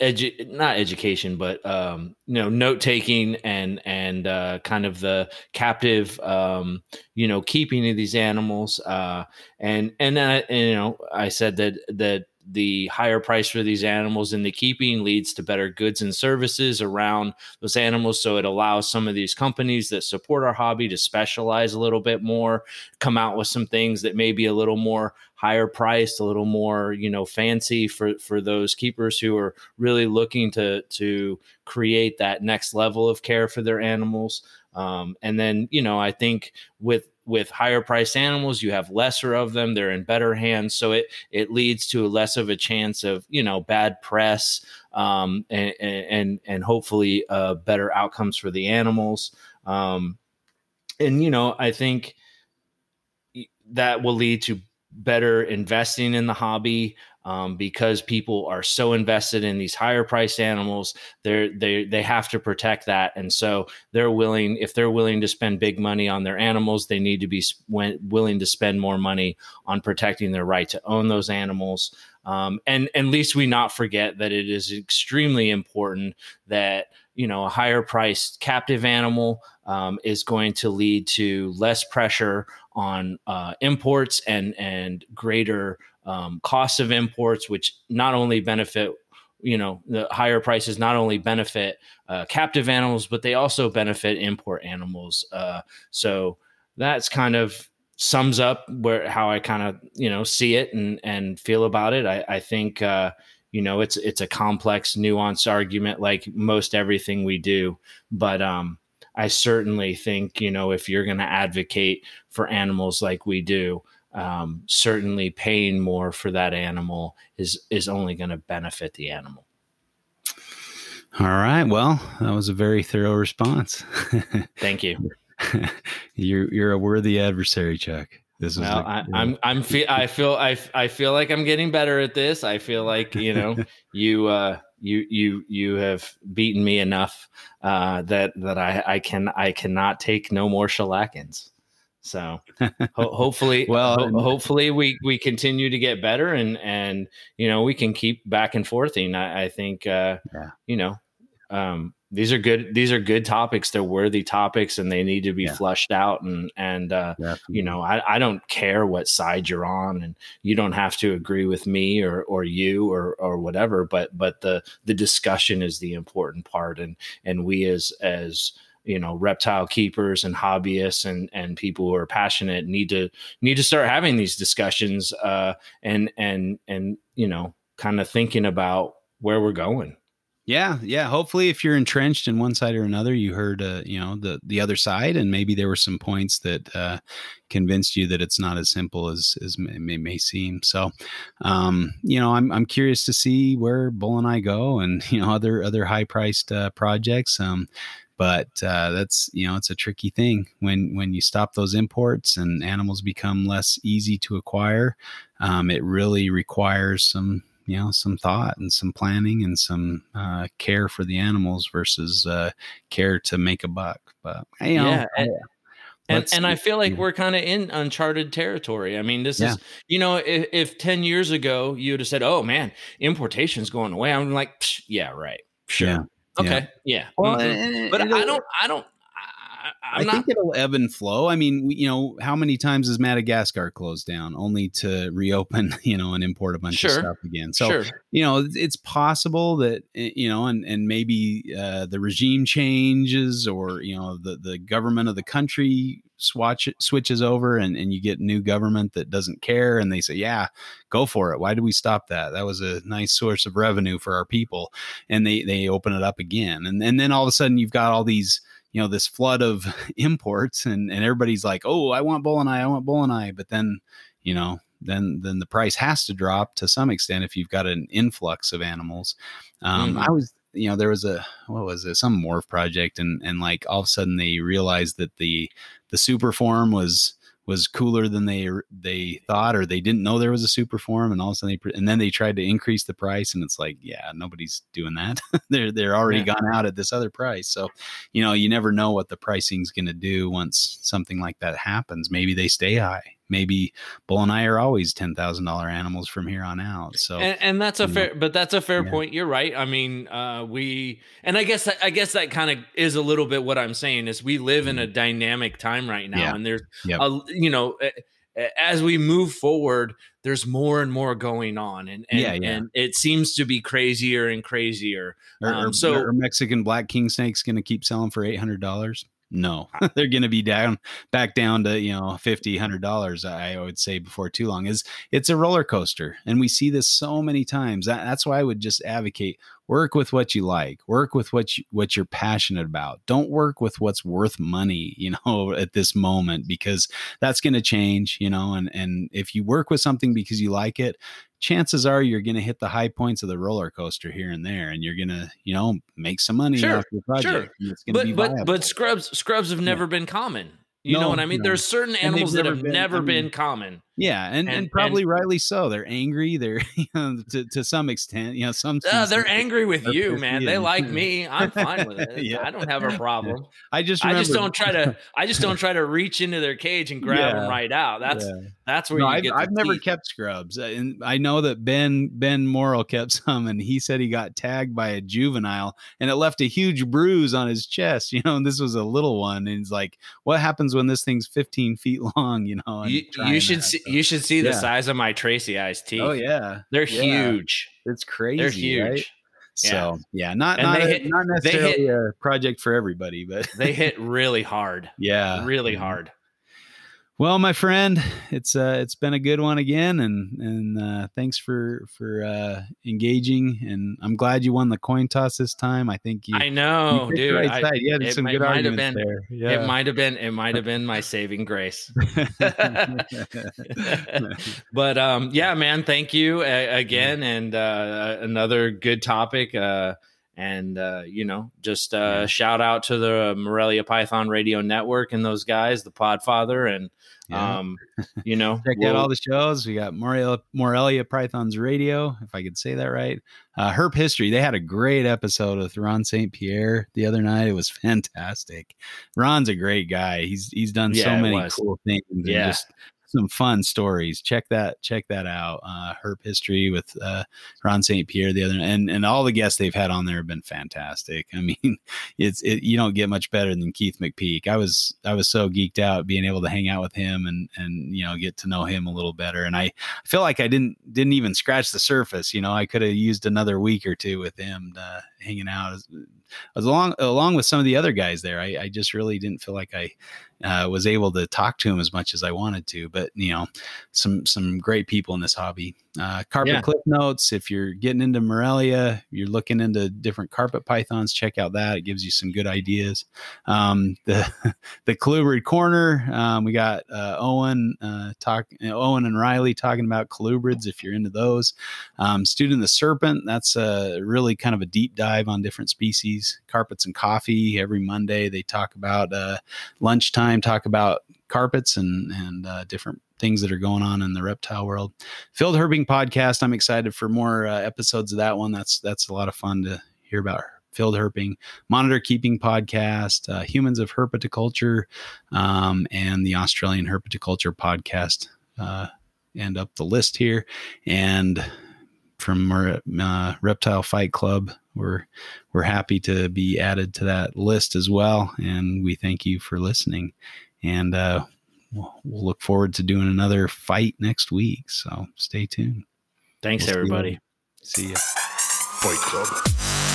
edu- not education, but um, you know, note taking and and uh, kind of the captive, um, you know, keeping of these animals. Uh, and and and, you know, I said that that the higher price for these animals in the keeping leads to better goods and services around those animals. So it allows some of these companies that support our hobby to specialize a little bit more, come out with some things that may be a little more higher priced, a little more, you know, fancy for for those keepers who are really looking to to create that next level of care for their animals. Um, and then, you know, I think with with higher priced animals, you have lesser of them. They're in better hands, so it it leads to less of a chance of you know bad press um, and, and and hopefully uh, better outcomes for the animals. Um, and you know, I think that will lead to better investing in the hobby um, because people are so invested in these higher priced animals. They're they they have to protect that, and so they're willing if they're willing to spend big money on their animals, they need to be willing to spend more money on protecting their right to own those animals. Um, and and least we not forget that it is extremely important that you know a higher priced captive animal um, is going to lead to less pressure on uh, imports and and greater um, costs of imports, which not only benefit you know the higher prices not only benefit uh, captive animals but they also benefit import animals. Uh, so that's kind of sums up where how i kind of you know see it and and feel about it. I, I think uh, you know it's it's a complex nuanced argument like most everything we do but um i certainly think you know if you're going to advocate for animals like we do um, certainly paying more for that animal is is only going to benefit the animal all right well that was a very thorough response thank you you're you're a worthy adversary chuck this is well, I, I'm I'm feel I feel I I feel like I'm getting better at this. I feel like you know you uh you you you have beaten me enough uh that that I I can I cannot take no more shellackins. So ho- hopefully, well, ho- hopefully we we continue to get better and and you know we can keep back and forthing. I, I think uh, yeah. you know um, these are good these are good topics they're worthy topics and they need to be yeah. flushed out and and uh, you know I, I don't care what side you're on and you don't have to agree with me or or you or or whatever but but the the discussion is the important part and and we as as you know reptile keepers and hobbyists and and people who are passionate need to need to start having these discussions uh and and and you know kind of thinking about where we're going yeah, yeah. Hopefully, if you're entrenched in one side or another, you heard, uh, you know, the the other side, and maybe there were some points that uh, convinced you that it's not as simple as as it may, may seem. So, um, you know, I'm I'm curious to see where Boeleni go, and you know, other other high priced uh, projects. Um, but uh, that's you know it's a tricky thing when when you stop those imports and animals become less easy to acquire um, it really requires some you know some thought and some planning and some uh, care for the animals versus uh, care to make a buck. But you know, yeah. And, and, and, I feel like we're kind of in uncharted territory. I mean, this yeah. is, you know, if, if 10 years ago you'd have said, oh man, importation's going away, I'm like, yeah, right. Sure. Yeah. Okay. Yeah. Well, mm-hmm. but I don't, I don't, i not, think it'll ebb and flow. I mean, you know, how many times has Madagascar closed down only to reopen, you know, and import a bunch sure, of stuff again? So, sure. you know, it's possible that, eh, you know, and, and maybe uh, the regime changes or, you know, the, the government of the country swatch switches over and, and you get new government that doesn't care and they say yeah go for it. Why did we stop that? That was a nice source of revenue for our people. And they they open it up again. And, and then all of a sudden you've got all these you know this flood of imports and and everybody's like oh i want boeleni i i want boeleni but then you know then then the price has to drop to some extent if you've got an influx of animals. Um mm-hmm. i was you know there was a what was it some morph project and and like all of a sudden they realized that the the super form was was cooler than they they thought or they didn't know there was a super form and all of a sudden they and then they tried to increase the price and it's like yeah nobody's doing that. They're they're already yeah. gone out at this other price. So you know you never know what the pricing's going to do once something like that happens. Maybe they stay high maybe Boeleni are always ten thousand dollar animals from here on out. So, and, and that's a fair, know. but that's a fair yeah. point. You're right. I mean, uh, we, and I guess I guess that kind of is a little bit what I'm saying is we live in a mm-hmm. dynamic time right now, yeah. and there's, yep. a, you know. As we move forward, there's more and more going on, and and, yeah, and it seems to be crazier and crazier. Um, so, are Mexican black king snakes going to keep selling for eight hundred dollars? No ah. they're going to be down back down to you know 50 100 dollars i would say before too long is it's a roller coaster and we see this so many times that, that's why i would just advocate work with what you like work with what you what you're passionate about don't work with what's worth money you know at this moment because that's going to change you know and and if you work with something because you like it chances are you're going to hit the high points of the roller coaster here and there and you're going to you know make some money sure, off your project sure. but but but scrubs scrubs have never yeah. been common you no, know what i mean no. there's certain animals that have been, never I mean, been common Yeah, and, and, And- probably rightly so. They're angry. They're you know, to to some extent. You know, some Uh, they're angry with you, man. They like me. I'm fine with it. Yeah. I don't have a problem. I just I just don't try to. I just don't try to reach into their cage and grab Yeah. them right out. That's Yeah. that's where No, you I've, I've never teeth. kept scrubs, Uh, and I know that Ben Ben Morrill kept some, and he said he got tagged by a juvenile, and it left a huge bruise on his chest. You know, and this was a little one, and he's like, "What happens when this thing's 15 feet long?" You know, You, you should that, see. You should see the Yeah. size of my tracyae's teeth. Oh yeah, they're Yeah. huge. it's crazy. They're right? huge. So yeah, not And not, they a- hit- not they hit- necessarily a project for everybody, but They hit really hard. yeah, really yeah. hard. Well, my friend, it's uh it's been a good one again, and and uh, thanks for for uh, engaging. And I'm glad you won the coin toss this time. I think you. I know, the dude. right I- side. You had it some might- good arguments been- there. It might have been. It might have been my saving grace. but um, yeah, man, thank you again, and uh, another good topic. Uh, and uh, you know, just uh, Yeah. shout out to the Morelia Python Radio Network and those guys, the Podfather, and Yeah. um, you know, Check out we'll- all the shows. We got Morelia, Morelia Pythons Radio, if I could say that right. Uh, Herp History. They had a great episode with Ron St. Pierre the other night. It was fantastic. Ron's a great guy. He's he's done so Yeah, it many cool things. and Yeah. just some fun stories. Check that check that out. Uh, Herp History with uh, Ron St. Pierre the other and and all the guests they've had on there have been fantastic. I mean, it's it, you don't get much better than Keith McPeak. I was I was so geeked out being able to hang out with him and and you know get to know him a little better. And I feel like I didn't didn't even scratch the surface. You know, I could have used another week or two with him uh, hanging out as, as along along with some of the other guys there. I, I just really didn't feel like I uh, was able to talk to him as much as I wanted to. But you know, some some great people in this hobby. Uh, carpet Yeah. clip notes. If you're getting into Morelia, you're looking into different carpet pythons. Check out that; it gives you some good ideas. Um, the the colubrid corner. Um, we got uh, Owen uh, talk Owen and Riley talking about colubrids. If you're into those, um, student the serpent. That's a really kind of a deep dive on different species. Carpets and coffee every Monday. They talk about uh, lunchtime. Talk about carpets and and uh, different things that are going on in the reptile world. Field Herping podcast. I'm excited for more uh, episodes of that one. That's that's a lot of fun to hear about field herping, monitor keeping podcast, uh, humans of herpetoculture, um, and the Australian herpetoculture podcast. Uh, end up the list here, and from our uh, Reptile Fight Club, we're we're happy to be added to that list as well, and we thank you for listening. And uh, we'll, we'll look forward to doing another fight next week. So stay tuned. Thanks, We'll see you everybody. See ya. Fight Club.